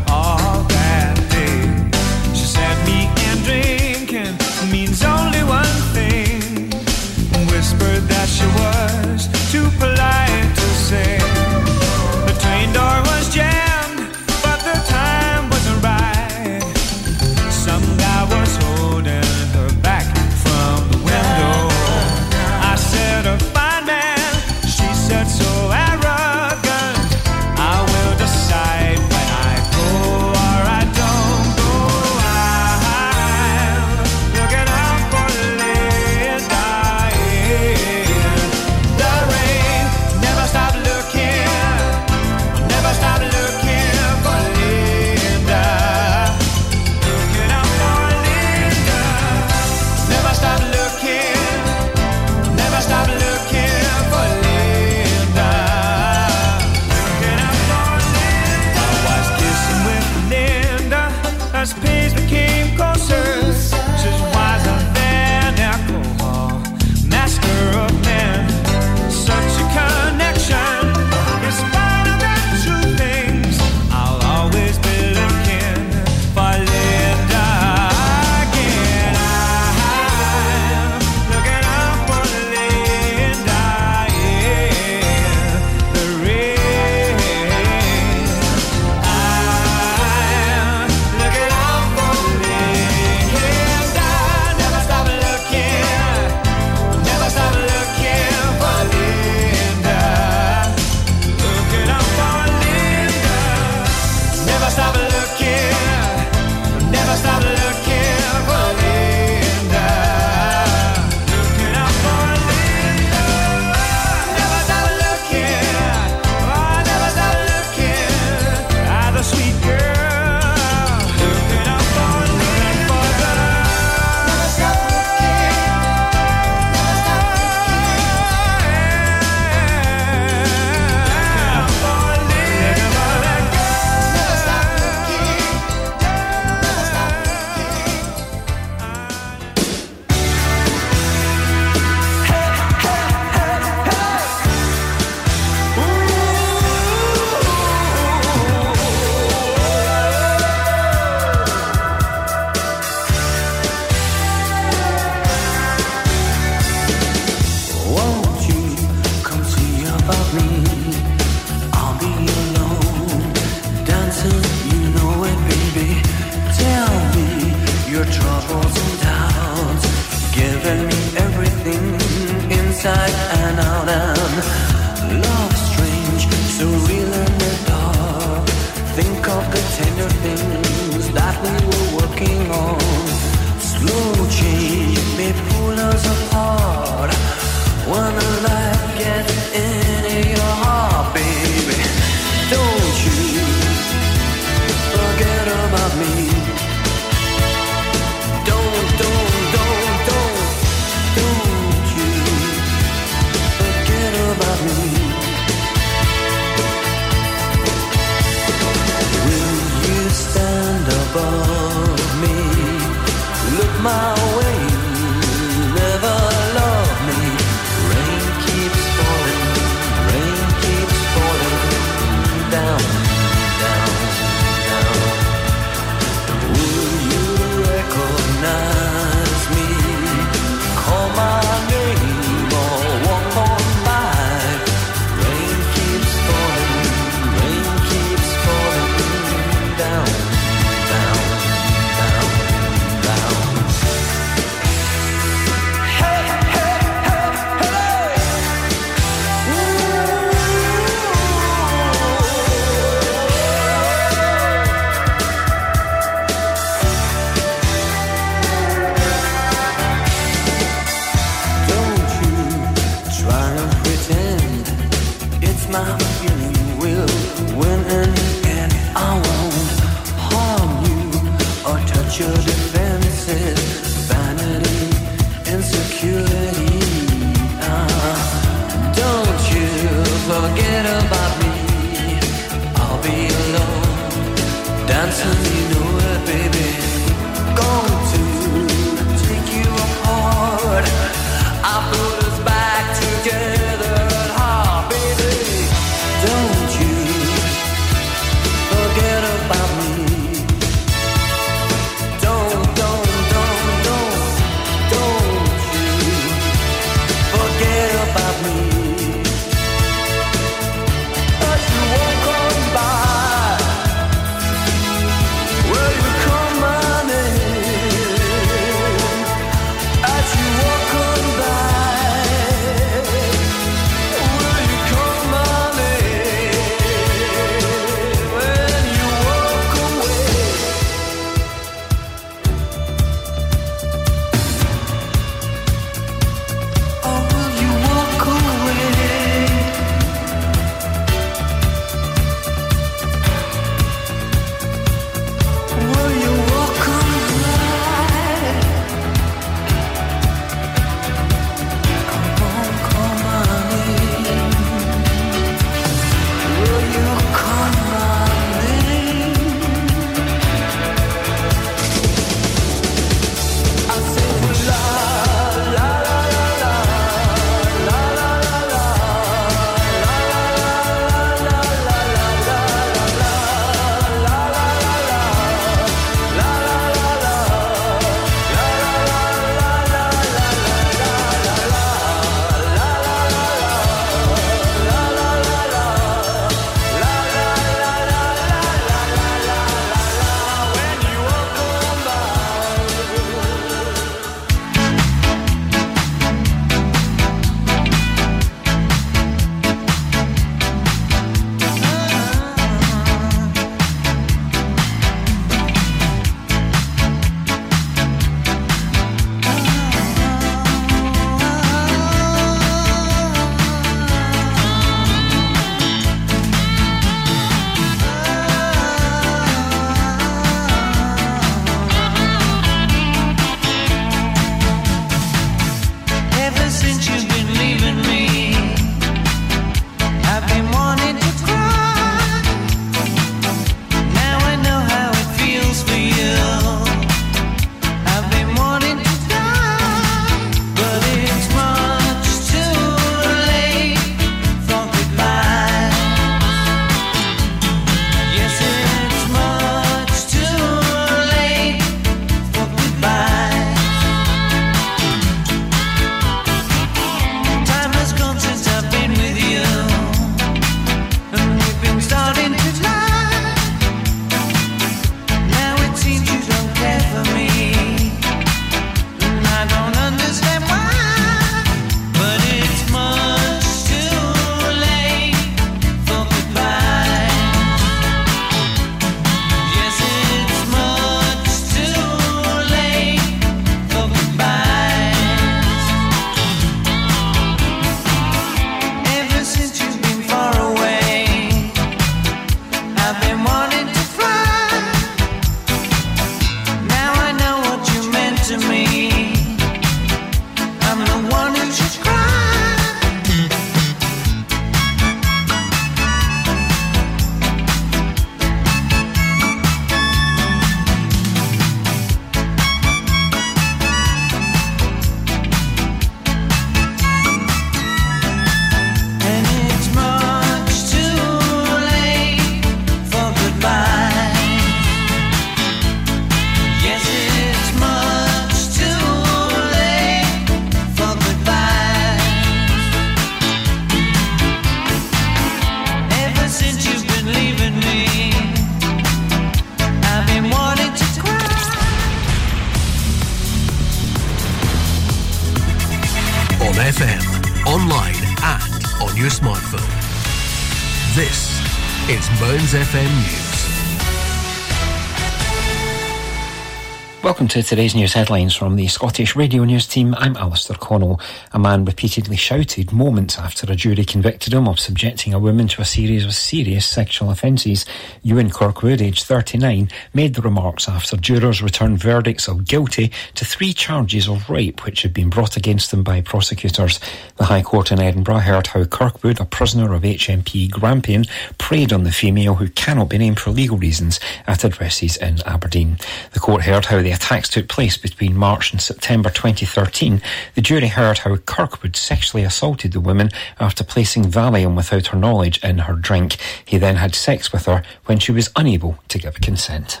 Welcome to today's news headlines from the Scottish Radio News team. I'm Alistair Connell. A man repeatedly shouted moments after a jury convicted him of subjecting a woman to a series of serious sexual offences. Ewan Kirkwood, aged 39, made the remarks after jurors returned verdicts of guilty to three charges of rape which had been brought against him by prosecutors. The High Court in Edinburgh heard how Kirkwood, a prisoner of HMP Grampian, preyed on the female who cannot be named for legal reasons at addresses in Aberdeen. The court heard how the attacks took place between March and September 2013, the jury heard how Kirkwood sexually assaulted the woman after placing Valium without her knowledge in her drink. He then had sex with her when she was unable to give consent.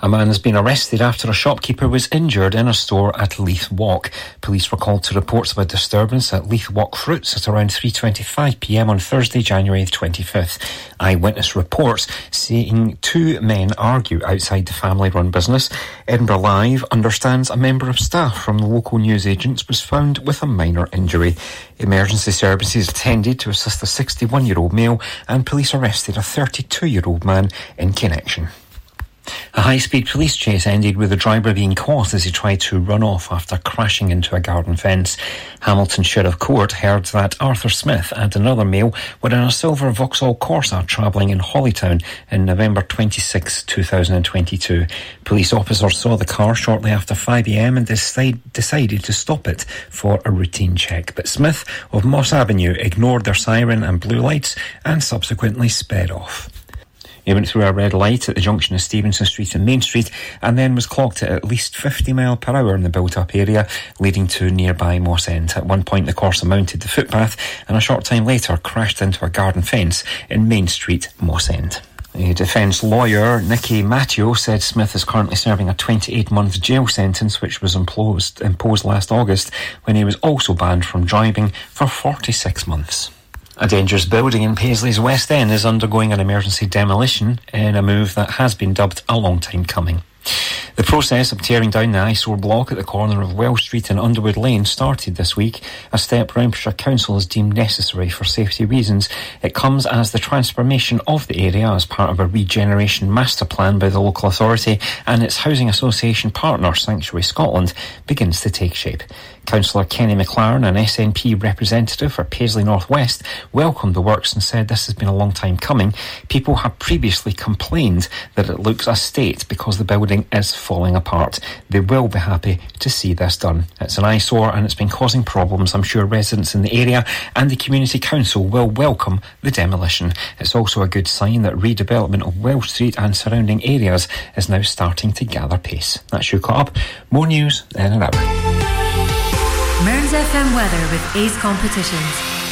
A man has been arrested after a shopkeeper was injured in a store at Leith Walk. Police were called to reports of a disturbance at Leith Walk Fruits at around 3.25pm on Thursday, January 25th. Eyewitness reports seeing two men argue outside the family-run business. Edinburgh Live understands a member of staff from the local newsagents was found with a minor injury. Emergency services attended to assist a 61-year-old male and police arrested a 32-year-old man in connection. A high speed police chase ended with the driver being caught as he tried to run off after crashing into a garden fence. Hamilton Sheriff Court heard that Arthur Smith and another male were in a silver Vauxhall Corsa travelling in Holytown in November 26, 2022. Police officers saw the car shortly after 5am and decide, decided to stop it for a routine check. But Smith of Moss Avenue ignored their siren and blue lights and subsequently sped off. He went through a red light at the junction of Stevenson Street and Main Street and then was clocked at at least 50 mile per hour in the built up area, leading to nearby Mossend. At one point, the Corsa mounted the footpath and a short time later crashed into a garden fence in Main Street, Mossend. A defence lawyer, Nicky Matteo, said Smith is currently serving a 28 month jail sentence, which was imposed, imposed last August when he was also banned from driving for 46 months. A dangerous building in Paisley's West End is undergoing an emergency demolition in a move that has been dubbed a long time coming. The process of tearing down the eyesore block at the corner of Wells Street and Underwood Lane started this week, a step Renfrewshire Council has deemed necessary for safety reasons. It comes as the transformation of the area as part of a regeneration master plan by the local authority and its housing association partner, Sanctuary Scotland, begins to take shape. Councillor Kenny McLaren, an SNP representative for Paisley North West, welcomed the works and said this has been a long time coming. People have previously complained that it looks a state because the building is falling apart. They will be happy to see this done. It's an eyesore and it's been causing problems. I'm sure residents in the area and the Community Council will welcome the demolition. It's also a good sign that redevelopment of Wells Street and surrounding areas is now starting to gather pace. That's your caught up. More news in an hour. Mearns FM weather with Ace Competitions.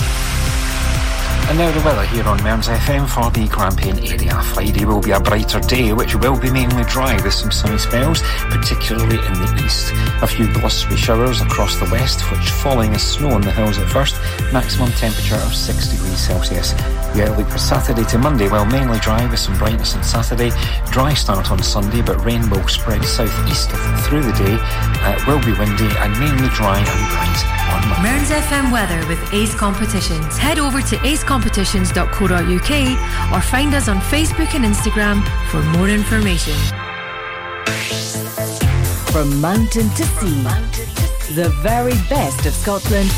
And now the weather here on Mearns FM for the Grampian area. Friday will be a brighter day, which will be mainly dry with some sunny spells, particularly in the east. A few blustery showers across the west, which falling as snow on the hills at first. Maximum temperature of 6 degrees Celsius. The for Saturday to Monday, well, mainly dry with some brightness on Saturday. Dry start on Sunday, but rain will spread southeast through the day. Uh, it will be windy and mainly dry and bright on Monday. Mearns FM weather with Ace Competitions. Head over to acecompetitions.co.uk or find us on Facebook and Instagram for more information. From mountain to sea, the very best of Scotland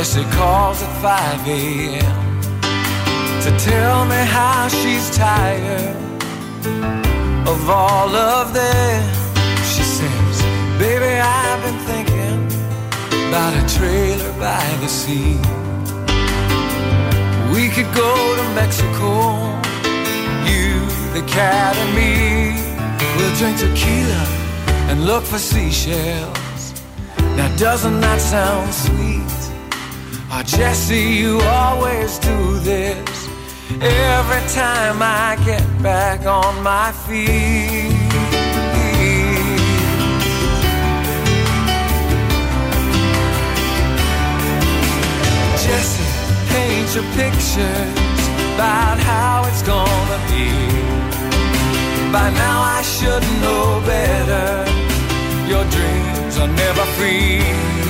Jessie calls at 5 a.m. to tell me how she's tired of all of them. She says, Baby, I've been thinking about a trailer by the sea. We could go to Mexico, you, the cat, and me. We'll drink tequila and look for seashells. Now doesn't that sound sweet? Oh, Jesse, you always do this. every time I get back on my feet. Jesse, paint your pictures about how it's gonna be. By now I should know better. Your dreams are never free.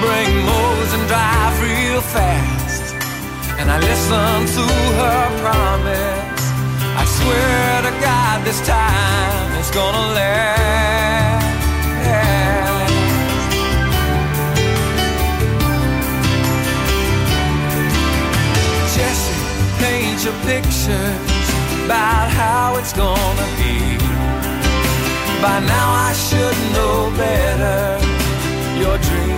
bring Mose and drive real fast. And I listen to her promise. I swear to God, this time it's gonna last. Jesse, paint your pictures about how it's gonna be. By now I should know better. Your dreams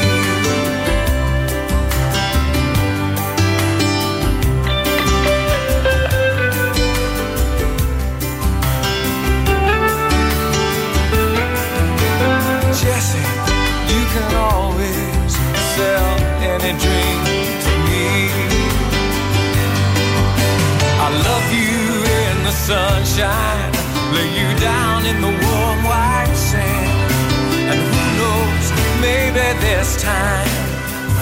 Can always sell any dream to me. I love you in the sunshine, lay you down in the warm white sand. And who knows, maybe this time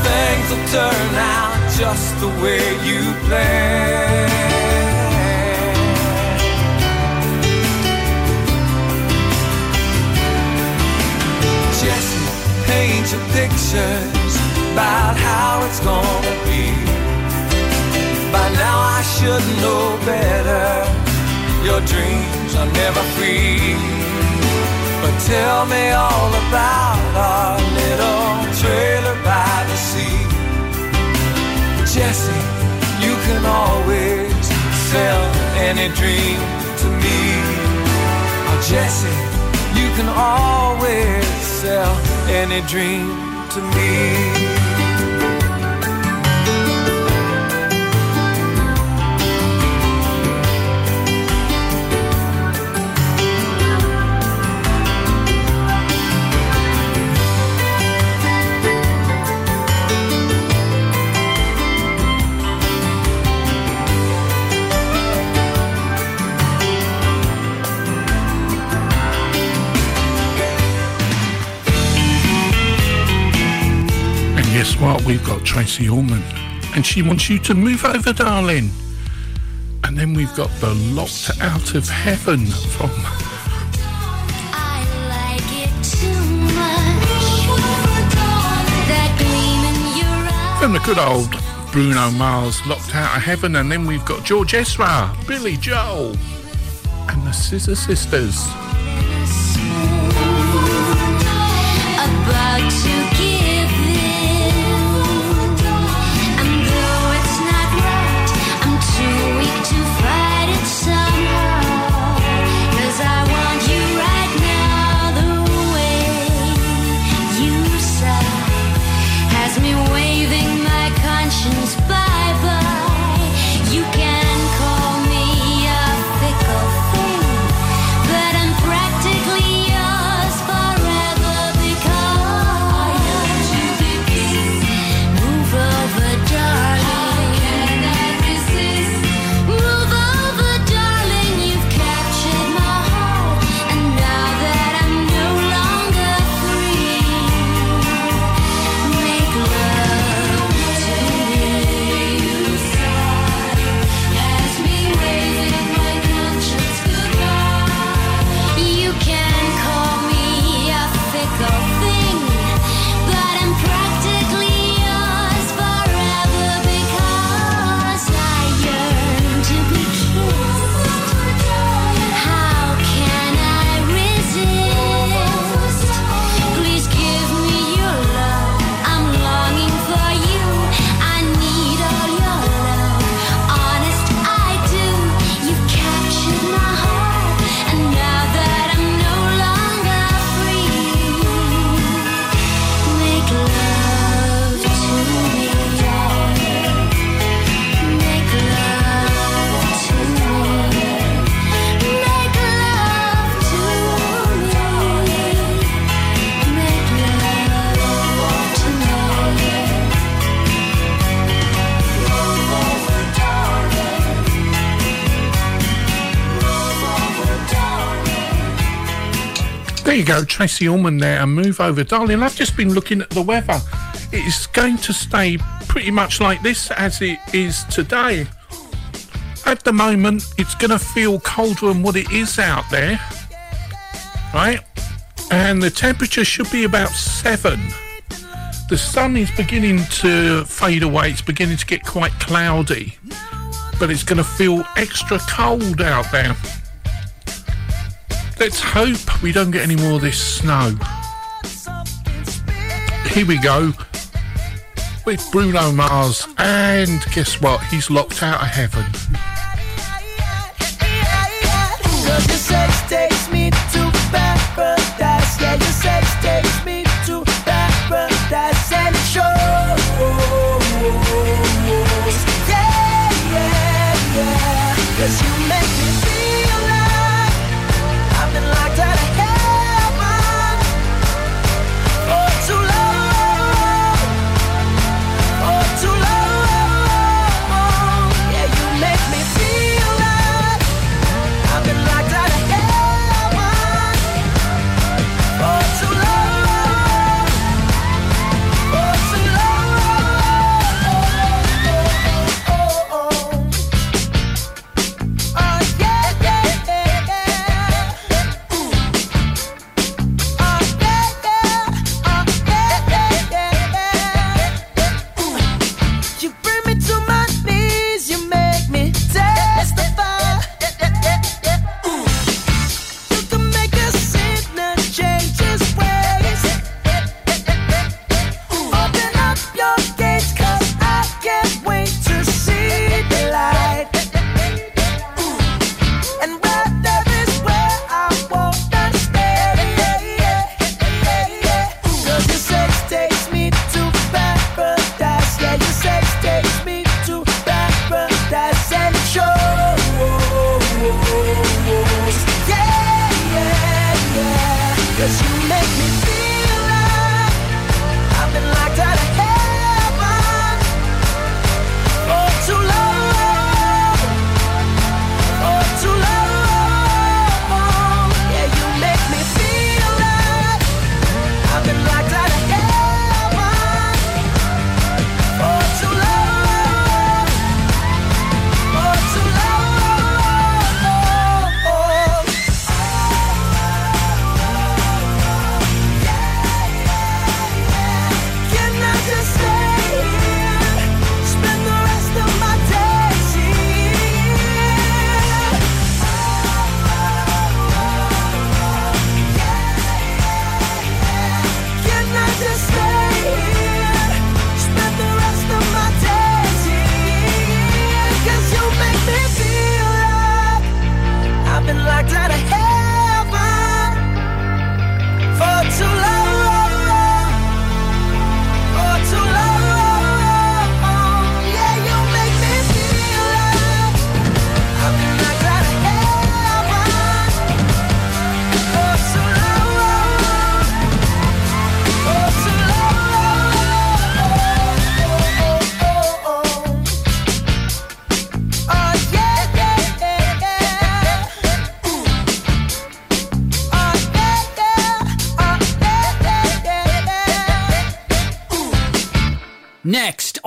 things will turn out just the way you planned. Paint pictures about how it's gonna be. By now I should know better. Your dreams are never free. But tell me all about our little trailer by the sea. Jesse, you can always sell any dream to me. Oh, Jesse, you can always sell any dream to me. Guess what? We've got Tracey Ullman. And she wants you to move over, darling. And then we've got the Locked Out of Heaven from *laughs* from the good old Bruno Mars, Locked Out of Heaven. And then we've got George Ezra, Billy Joel, and the Scissor Sisters. There you go, Tracey Ullman there, and move over. Darling, I've just been looking at the weather. It is going to stay pretty much like this as it is today. At the moment, it's going to feel colder than what it is out there, right? And the temperature should be about seven. The sun is beginning to fade away, it's beginning to get quite cloudy, but it's going to feel extra cold out there. Let's hope we don't get any more of this snow. Here we go with Bruno Mars, and guess what? He's locked out of heaven. Cause your sex takes me to paradise. Yeah, your sex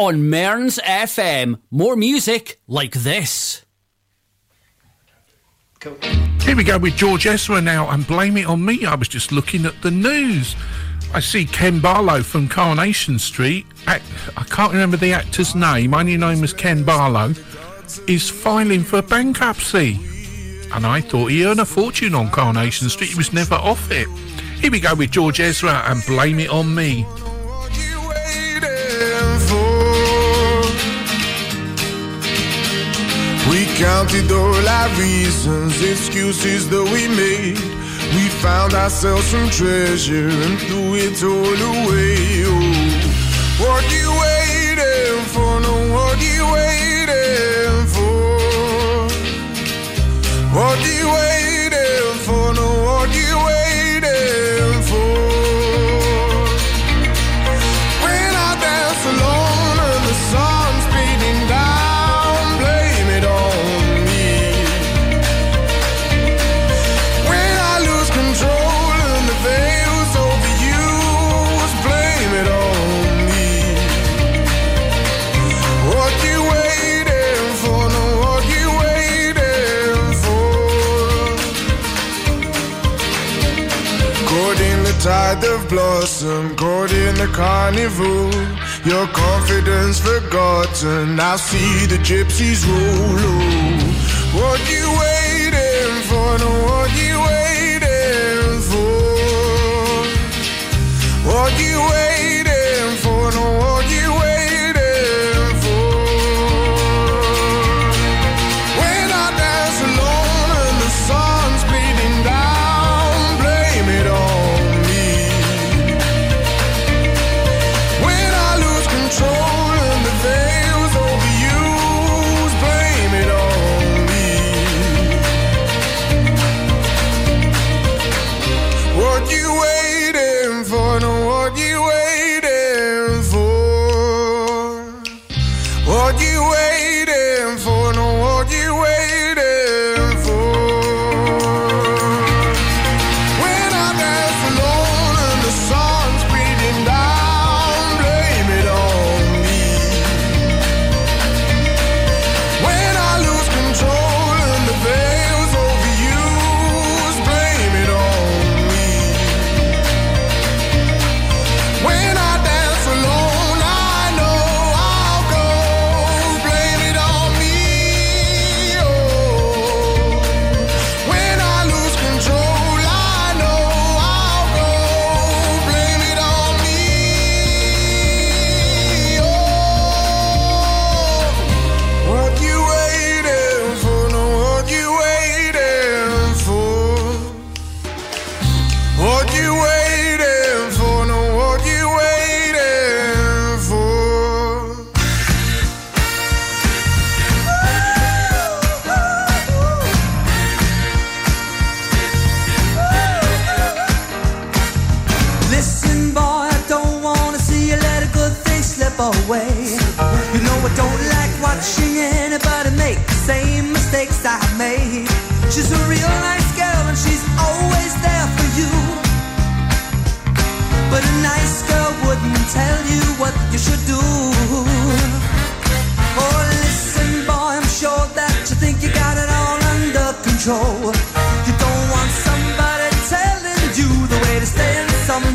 on Mearns FM, more music like this. Here we go with George Ezra now, and blame it on me. I was just looking at the news. I see Ken Barlow from Coronation Street. Act, I can't remember the actor's name. Only know him as Ken Barlow. Is filing for bankruptcy, and I thought he earned a fortune on Coronation Street. He was never off it. Here we go with George Ezra and blame it on me. Counted all our reasons, excuses that we made. We found ourselves some treasure and threw it all away. Oh, what you waiting for? No, what you waiting for? What you waiting of blossom caught in the carnival. Your confidence forgotten. Now see the gypsies roll. Oh, what you waiting for? No, what you waiting for? What you waiting for? No,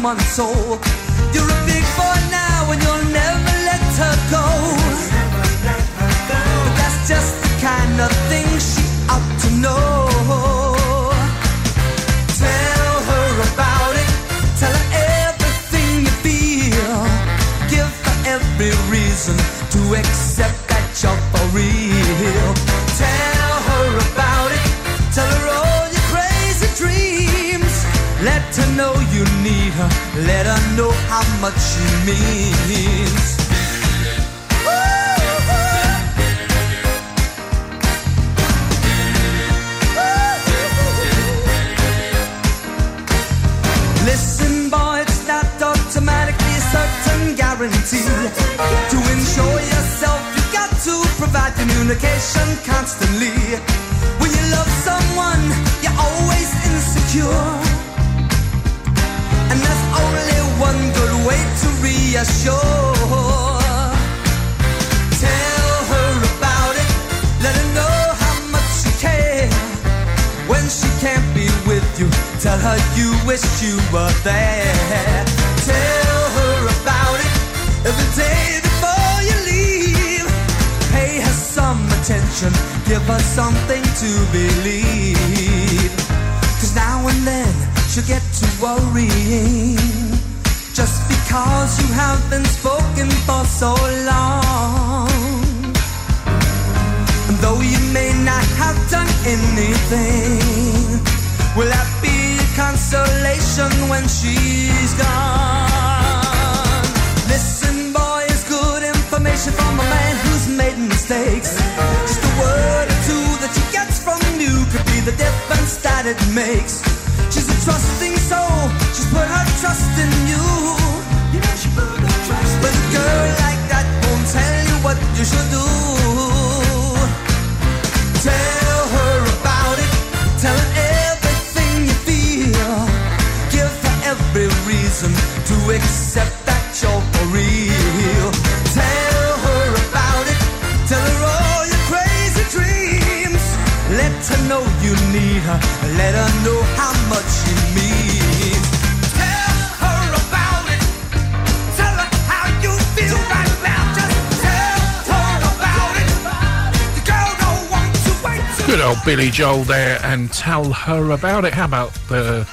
someone's soul. You're a big boy now and you'll never let her go. But that's just the kind of know how much she means. Listen, boy, it's not automatically a certain guarantee. To ensure yourself, you've got to provide communication constantly. When you love someone, you're always insecure. Way to reassure. Tell her about it, let her know how much you care. When she can't be with you, tell her you wish you were there. Tell her about it every day before you leave. Pay her some attention, give her something to believe. Cause now and then she'll get to worrying. Just because you have been spoken for so long. And though you may not have done anything, will that be consolation when she's gone? Listen, boy, it's good information from a man who's made mistakes. Just a word or two that she gets from you could be the difference that it makes. She's a trusting soul, she's put her trust in you. But a girl like that won't tell you what you should do. Tell her about it. Tell her everything you feel. Give her every reason to accept that you're for real. Tell her about it. Tell her all your crazy dreams. Let her know you need her. Let her know how much she Well, Billy Joel there and tell her about it. How about the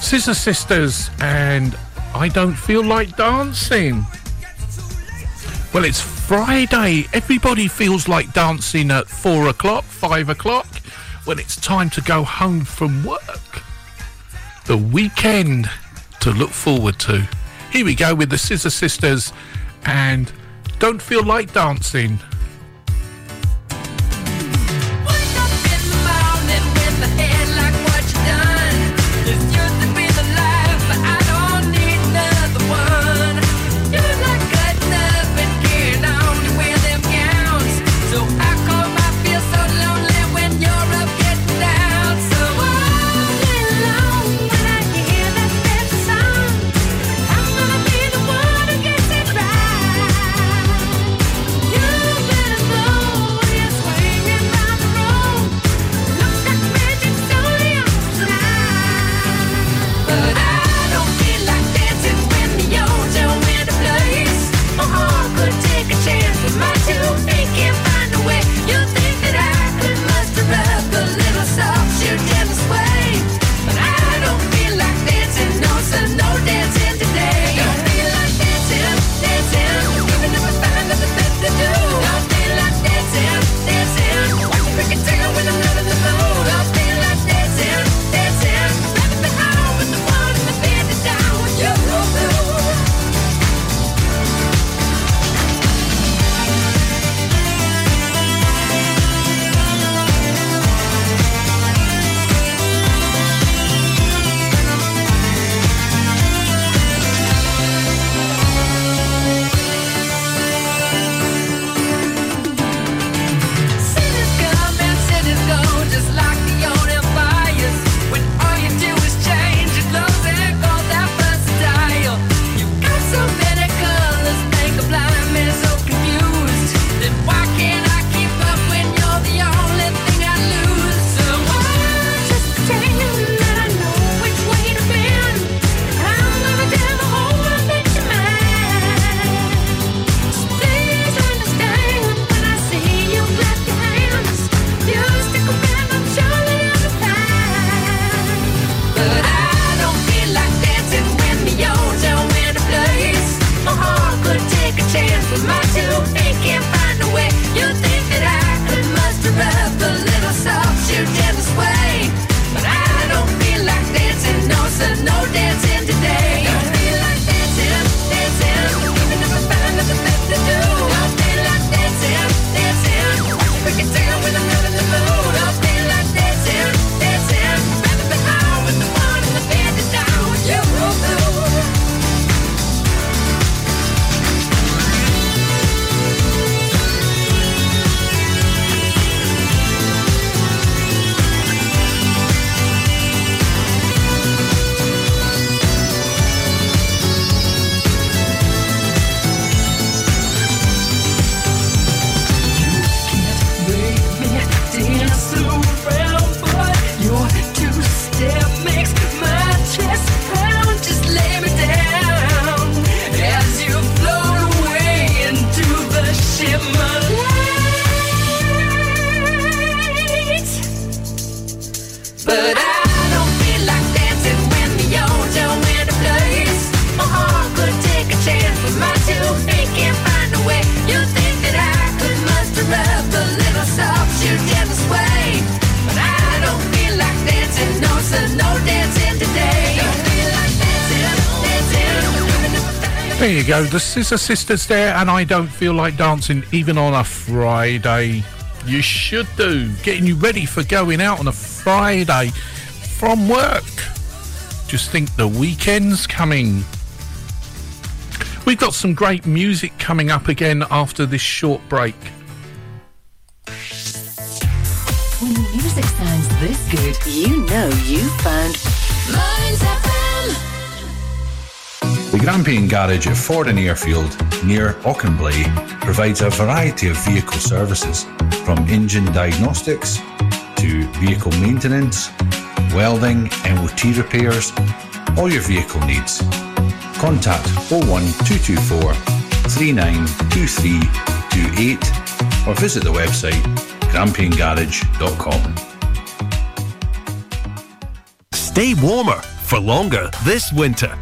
Scissor Sisters and I Don't Feel Like Dancing? Well, it's Friday. Everybody feels like dancing at four o'clock, five o'clock, when it's time to go home from work. The weekend to look forward to. Here we go with the Scissor Sisters and Don't Feel Like Dancing. Go, the Scissor Sisters there, and I don't feel like dancing even on a Friday. You should do. Getting you ready for going out on a Friday from work. Just think the weekend's coming. We've got some great music coming up again after this short break. When music sounds this good, you know you found Mearns FM. The Grampian Garage at Fordoun Airfield near Auchenblae provides a variety of vehicle services from engine diagnostics to vehicle maintenance, welding, MOT repairs, all your vehicle needs. Contact 01224 392328 or visit the website grampiangarage.com. Stay warmer for longer this winter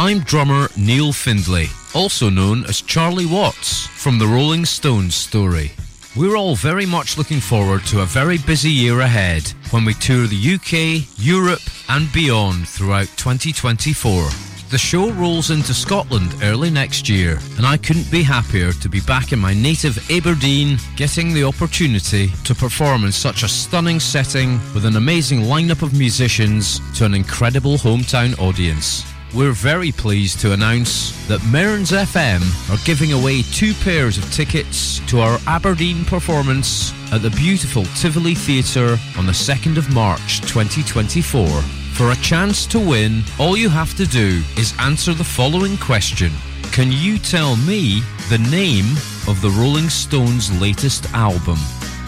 I'm drummer Neil Findlay, also known as Charlie Watts from the Rolling Stones story. We're all very much looking forward to a very busy year ahead when we tour the UK, Europe, and beyond throughout 2024. The show rolls into Scotland early next year, and I couldn't be happier to be back in my native Aberdeen, getting the opportunity to perform in such a stunning setting with an amazing lineup of musicians to an incredible hometown audience. We're very pleased to announce that Mearns FM are giving away two pairs of tickets to our Aberdeen performance at the beautiful Tivoli Theatre on the 2nd of March 2024. For a chance to win, all you have to do is answer the following question Can you tell me the name of the Rolling Stones' latest album?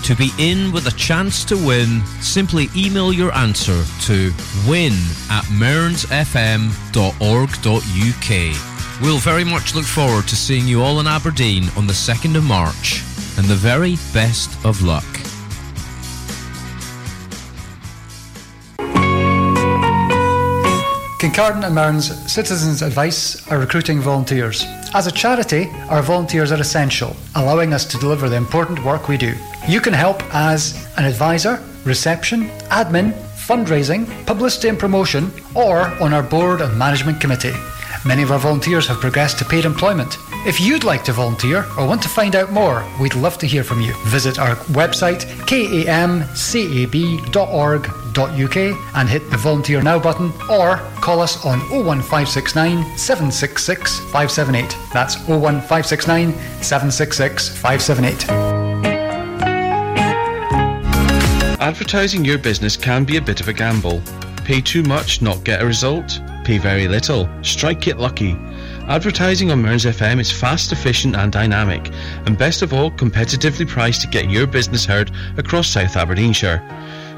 To be in with a chance to win, simply email your answer to win at mearnsfm.org.uk. We'll very much look forward to seeing you all in Aberdeen on the 2nd of March, and the very best of luck. Kincardine and Mearns Citizens Advice are recruiting volunteers. As a charity, our volunteers are essential, allowing us to deliver the important work we do. You can help as an advisor, reception, admin, fundraising, publicity and promotion, or on our board and management committee. Many of our volunteers have progressed to paid employment. If you'd like to volunteer or want to find out more, we'd love to hear from you. Visit our website kamcab.org.uk and hit the volunteer now button or call us on 01569 766 578. That's 01569 766 578. Advertising your business can be a bit of a gamble. Pay too much, not get a result. Pay very little, strike it lucky. Advertising on Mearns FM is fast, efficient, and dynamic, and best of all, competitively priced to get your business heard across South Aberdeenshire.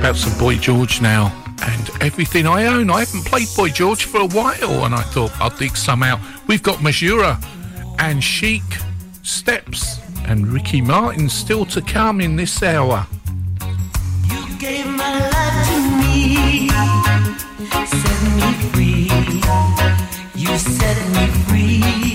About some Boy George now? And everything I own. I haven't played Boy George for a while, and I thought I'll dig some out. We've got Midge Ure and Chic, Steps, and Ricky Martin still to come in this hour. You gave my life to me, set me free. You set me free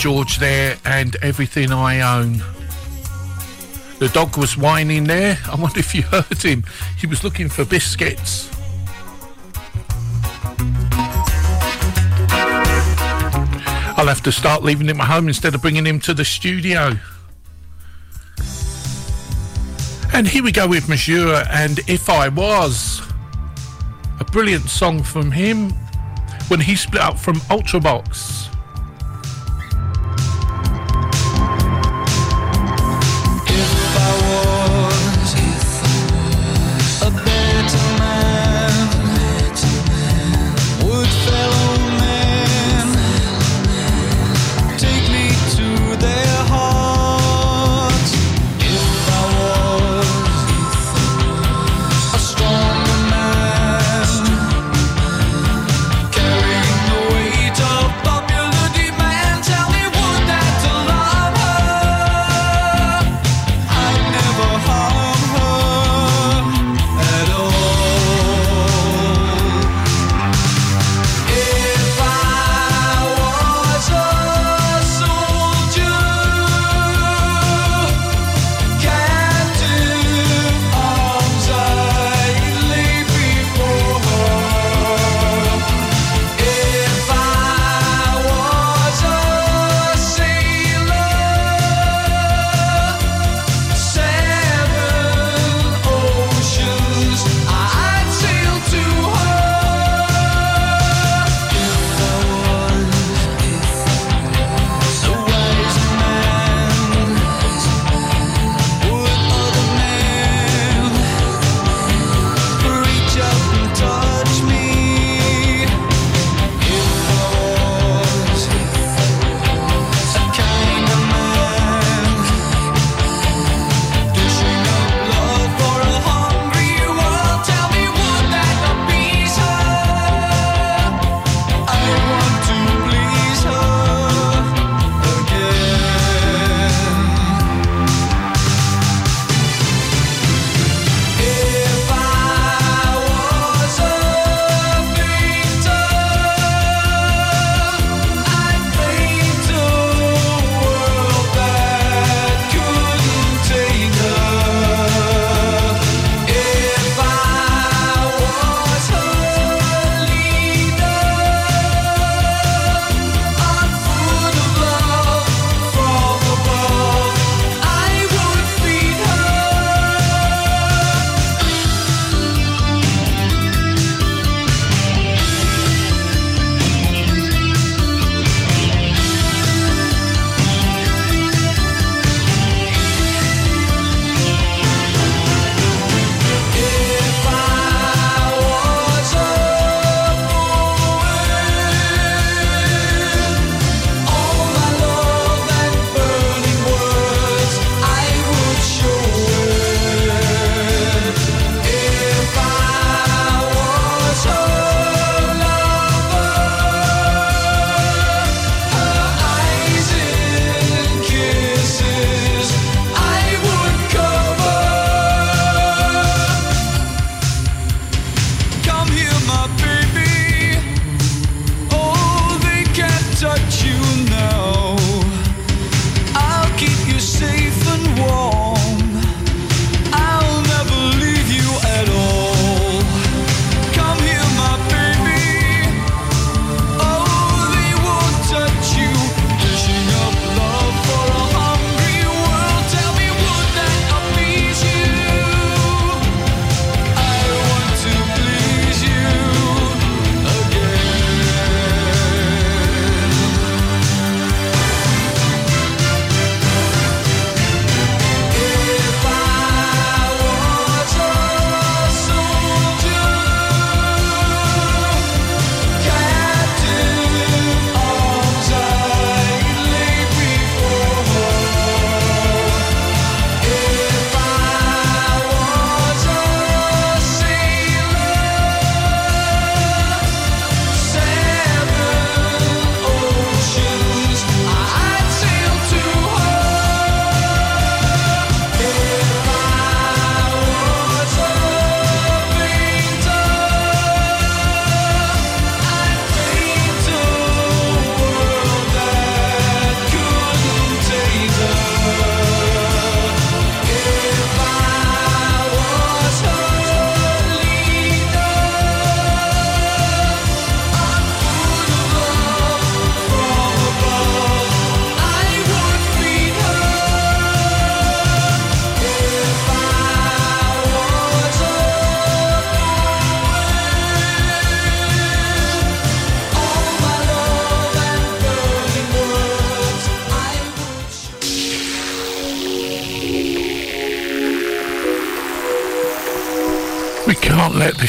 George there and everything I own. The dog was whining there. I wonder if you heard him. He was looking for biscuits. I'll have to start leaving him at home instead of bringing him to the studio. And here we go with Midge Ure and If I Was. A brilliant song from him when he split up from Ultravox.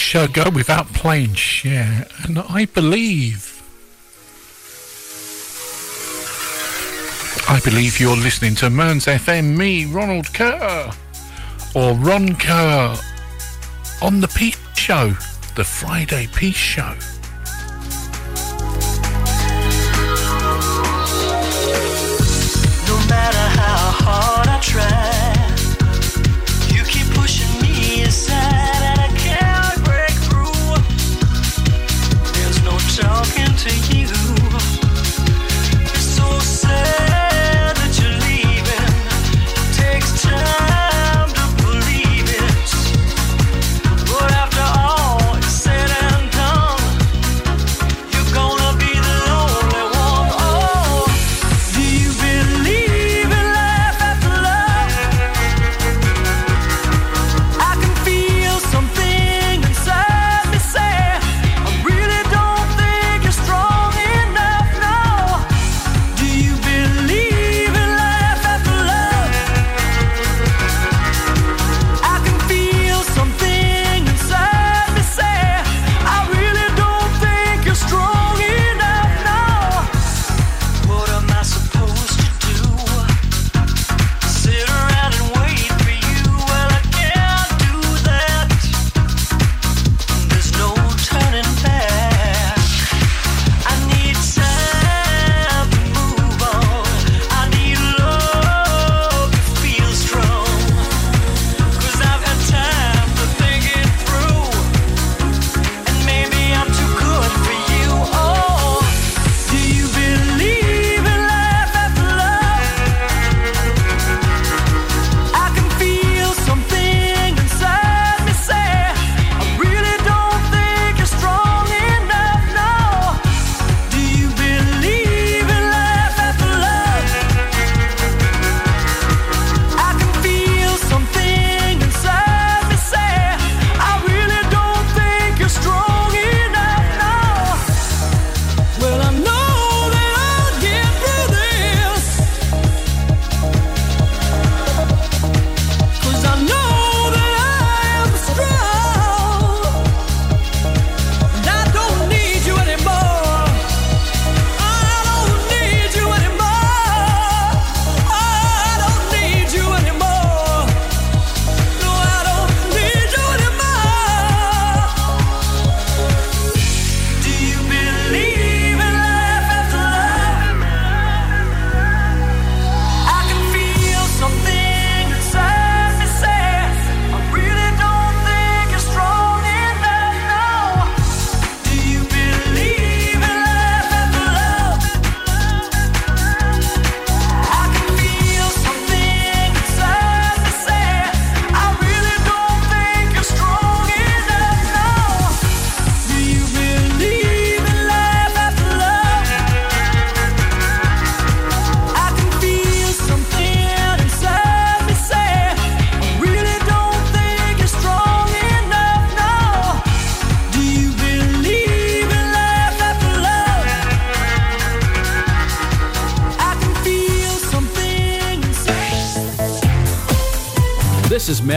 show go without playing Cher, and I believe. I believe you're listening to Mearns FM, me, Ronald Kerr, or Ron Kerr, on the Piece Show, the Friday Piece Show.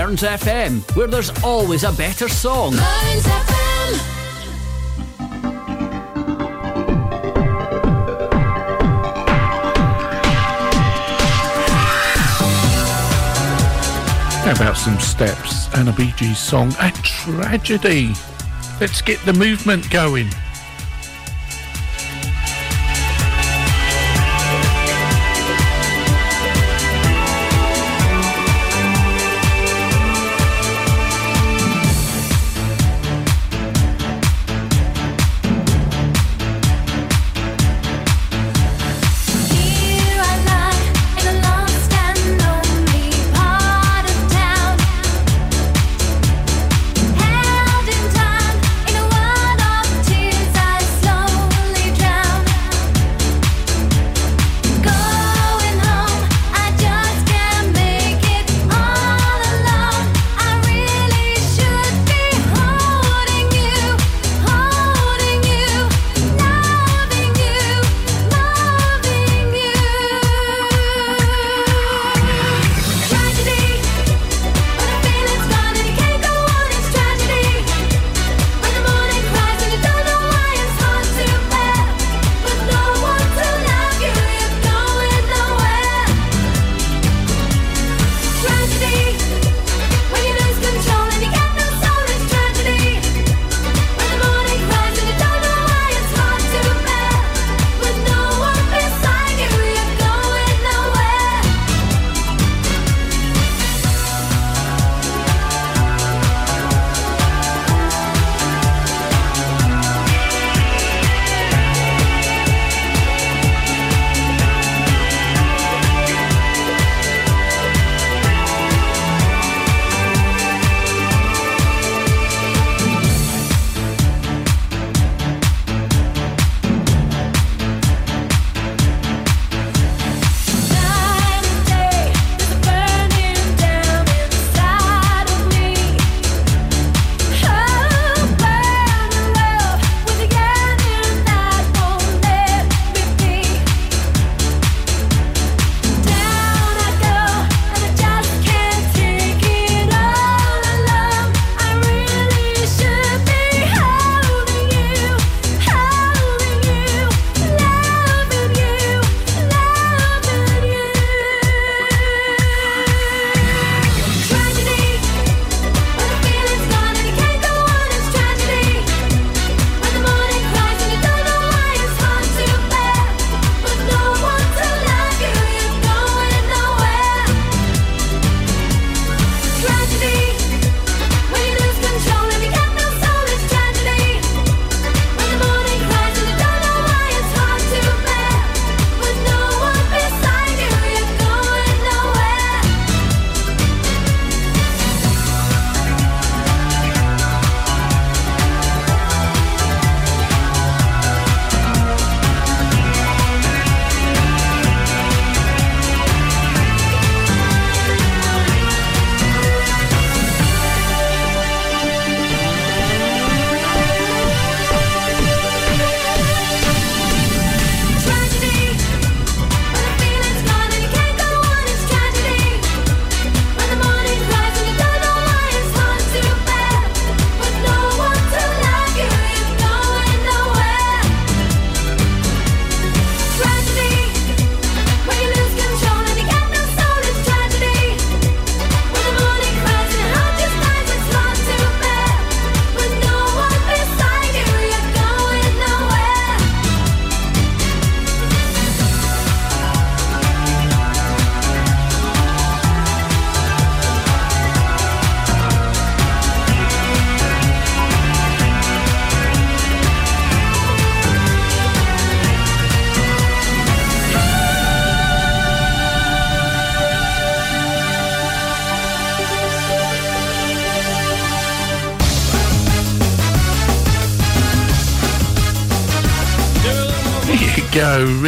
Mearns FM, where there's always a better song. How about some steps and a BG song, A Tragedy. Let's get the movement going.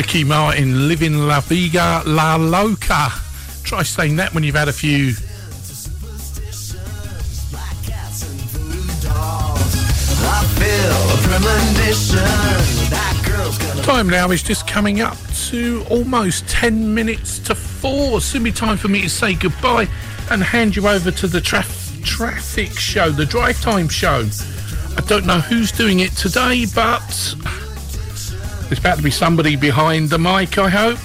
Ricky Martin, Living La Vida La Loca. Try saying that when you've had a few. Time now is just coming up to almost 10 minutes to 4. Soon be time for me to say goodbye and hand you over to the traf- traffic show, the drive time show. I don't know who's doing it today, but there's about to be somebody behind the mic, I hope.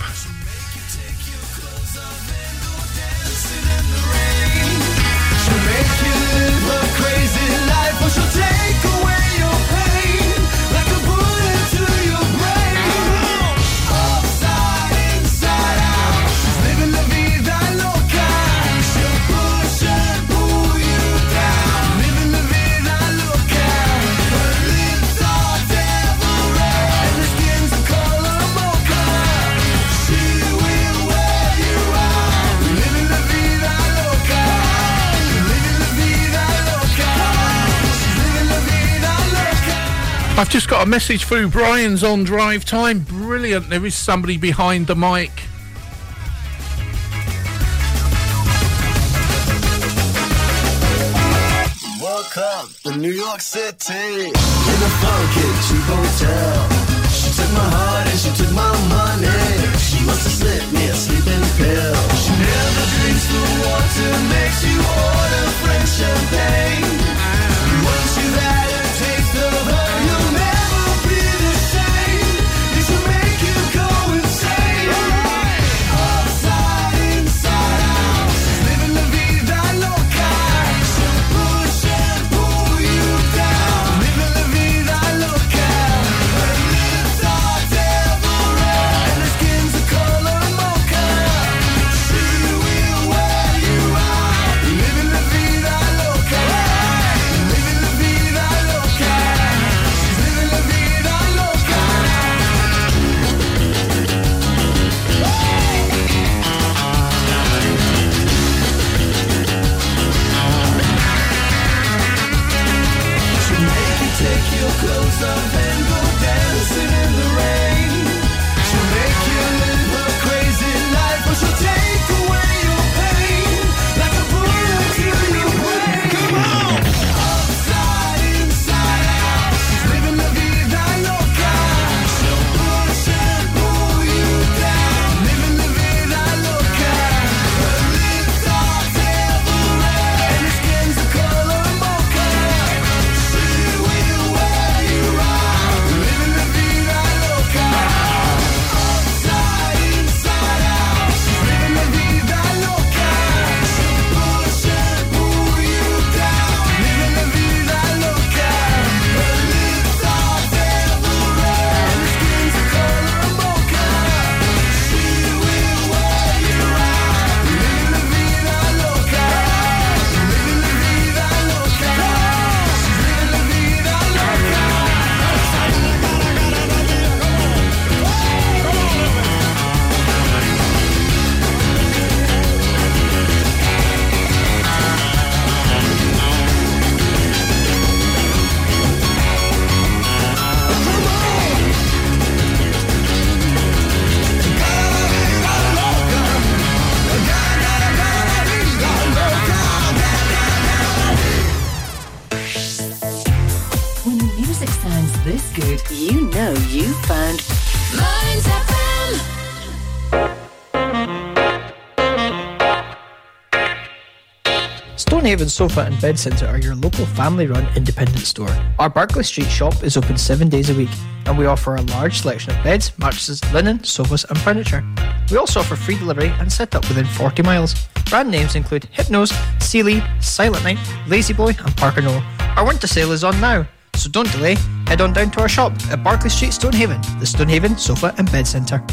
I've just got a message through. Brian's on drive time. Brilliant. There is somebody behind the mic. Up in New York City in a funky cheap hotel. She took my heart and she took my money. She must have slipped me a sleeping pill. She never drinks the water, makes you order French champagne. Know you found Mearns FM. Stonehaven Sofa and Bed Centre are your local family run independent store. Our Barclay Street shop is open seven days a week and we offer a large selection of beds, mattresses, linen, sofas, and furniture. We also offer free delivery and set up within 40 miles. Brand names include Hypnos, Sealy, Silentnight, Lazy Boy, and Parker Knoll. Our winter sale is on now, so don't delay. Head on down to our shop at Barclay Street, Stonehaven, the Stonehaven Sofa and Bed Centre.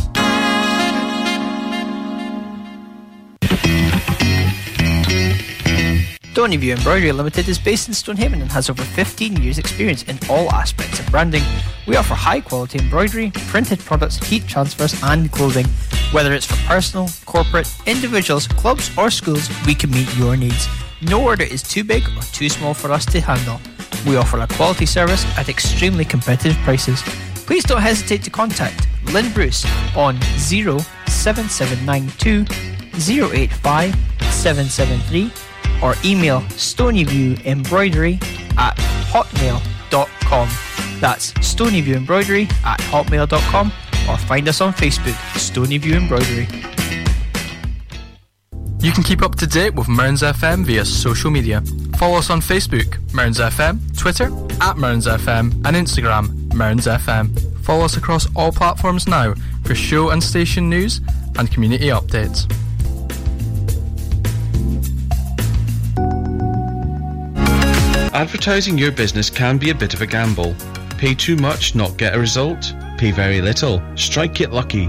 Stoneyview Embroidery Limited is based in Stonehaven and has over 15 years' experience in all aspects of branding. We offer high quality embroidery, printed products, heat transfers, and clothing. Whether it's for personal, corporate, individuals, clubs, or schools, we can meet your needs. No order is too big or too small for us to handle. We offer a quality service at extremely competitive prices. Please don't hesitate to contact Lynn Bruce on 07792 085 773 or email stonyviewembroidery at hotmail.com. That's stonyviewembroidery at hotmail.com or find us on Facebook, Stonyview Embroidery. You can keep up to date with Mearns FM via social media. Follow us on Facebook, Mearns FM, Twitter, at Mearns FM, and Instagram, Mearns FM. Follow us across all platforms now for show and station news and community updates. Advertising your business can be a bit of a gamble. Pay too much, not get a result. Pay very little, strike it lucky.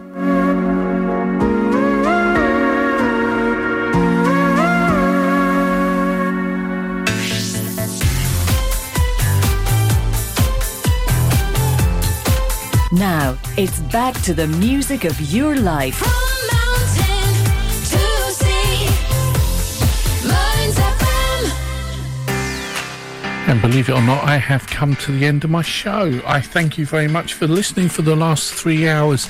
It's back to the music of your life. And believe it or not, I have come to the end of my show. I thank you very much for listening for the last three hours.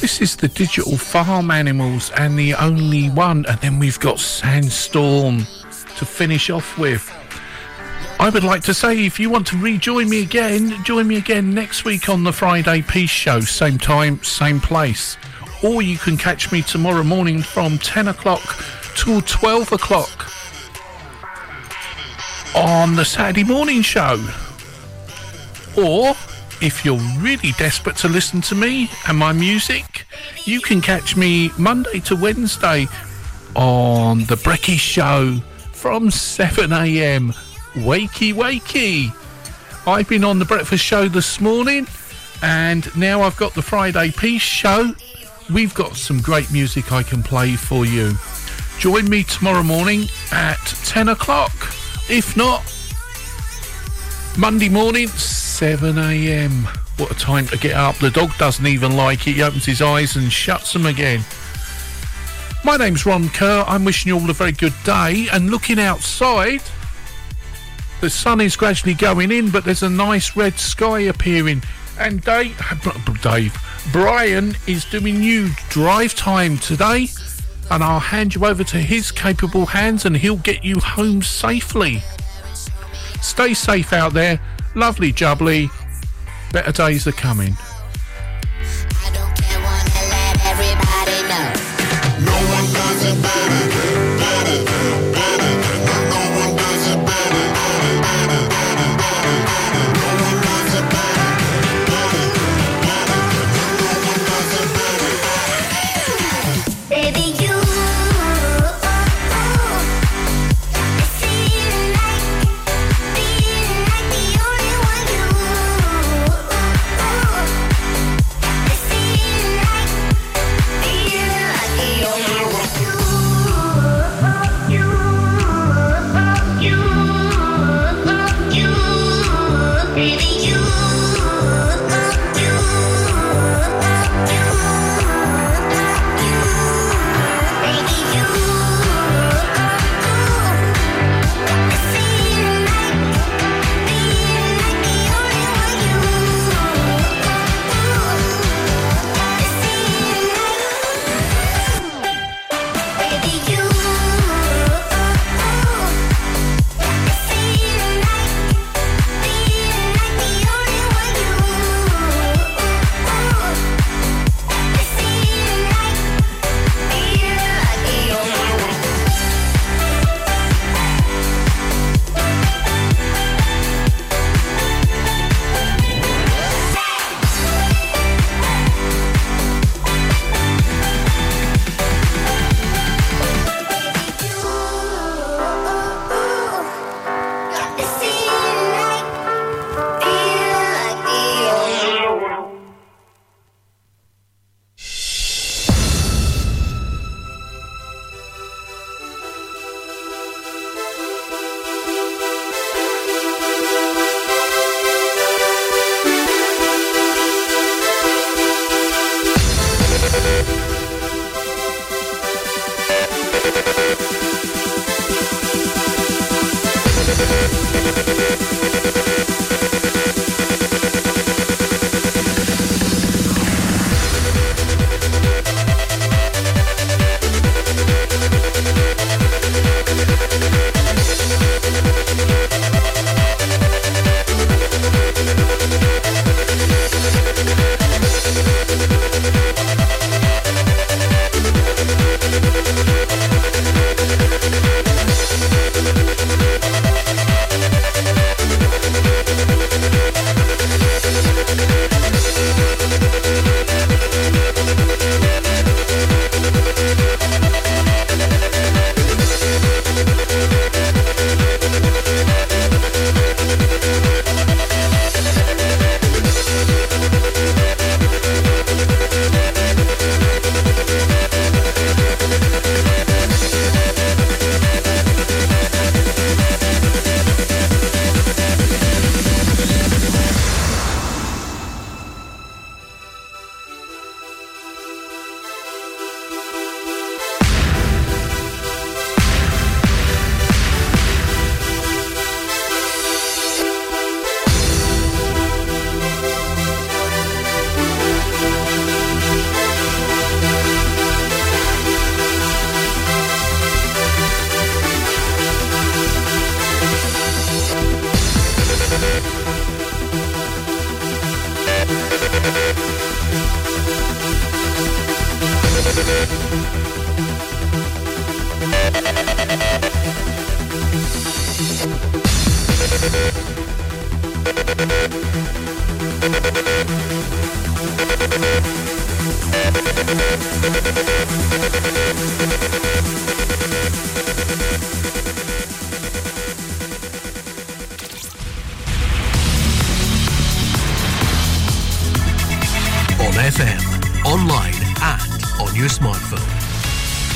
This is the Digital Farm Animals and the only one. And then we've got Sandstorm to finish off with. I would like to say if you want to rejoin me again, join me again next week on the Friday Piece Show, same time, same place. Or you can catch me tomorrow morning from 10 o'clock till 12 o'clock on the Saturday morning show. Or if you're really desperate to listen to me and my music, you can catch me Monday to Wednesday on the Brecky Show from 7 a.m. Wakey, wakey. I've been on the breakfast show this morning, and now I've got the Friday Piece show. We've got some great music I can play for you. Join me tomorrow morning at 10 o'clock. If not, Monday morning, 7 a.m. What a time to get up. The dog doesn't even like it. He opens his eyes and shuts them again. My name's Ron Kerr. I'm wishing you all a very good day and looking outside. The sun is gradually going in, but there's a nice red sky appearing. And Dave, Dave, Brian is doing you drive time today, and I'll hand you over to his capable hands, and he'll get you home safely. Stay safe out there. Lovely jubbly. Better days are coming. No one does it better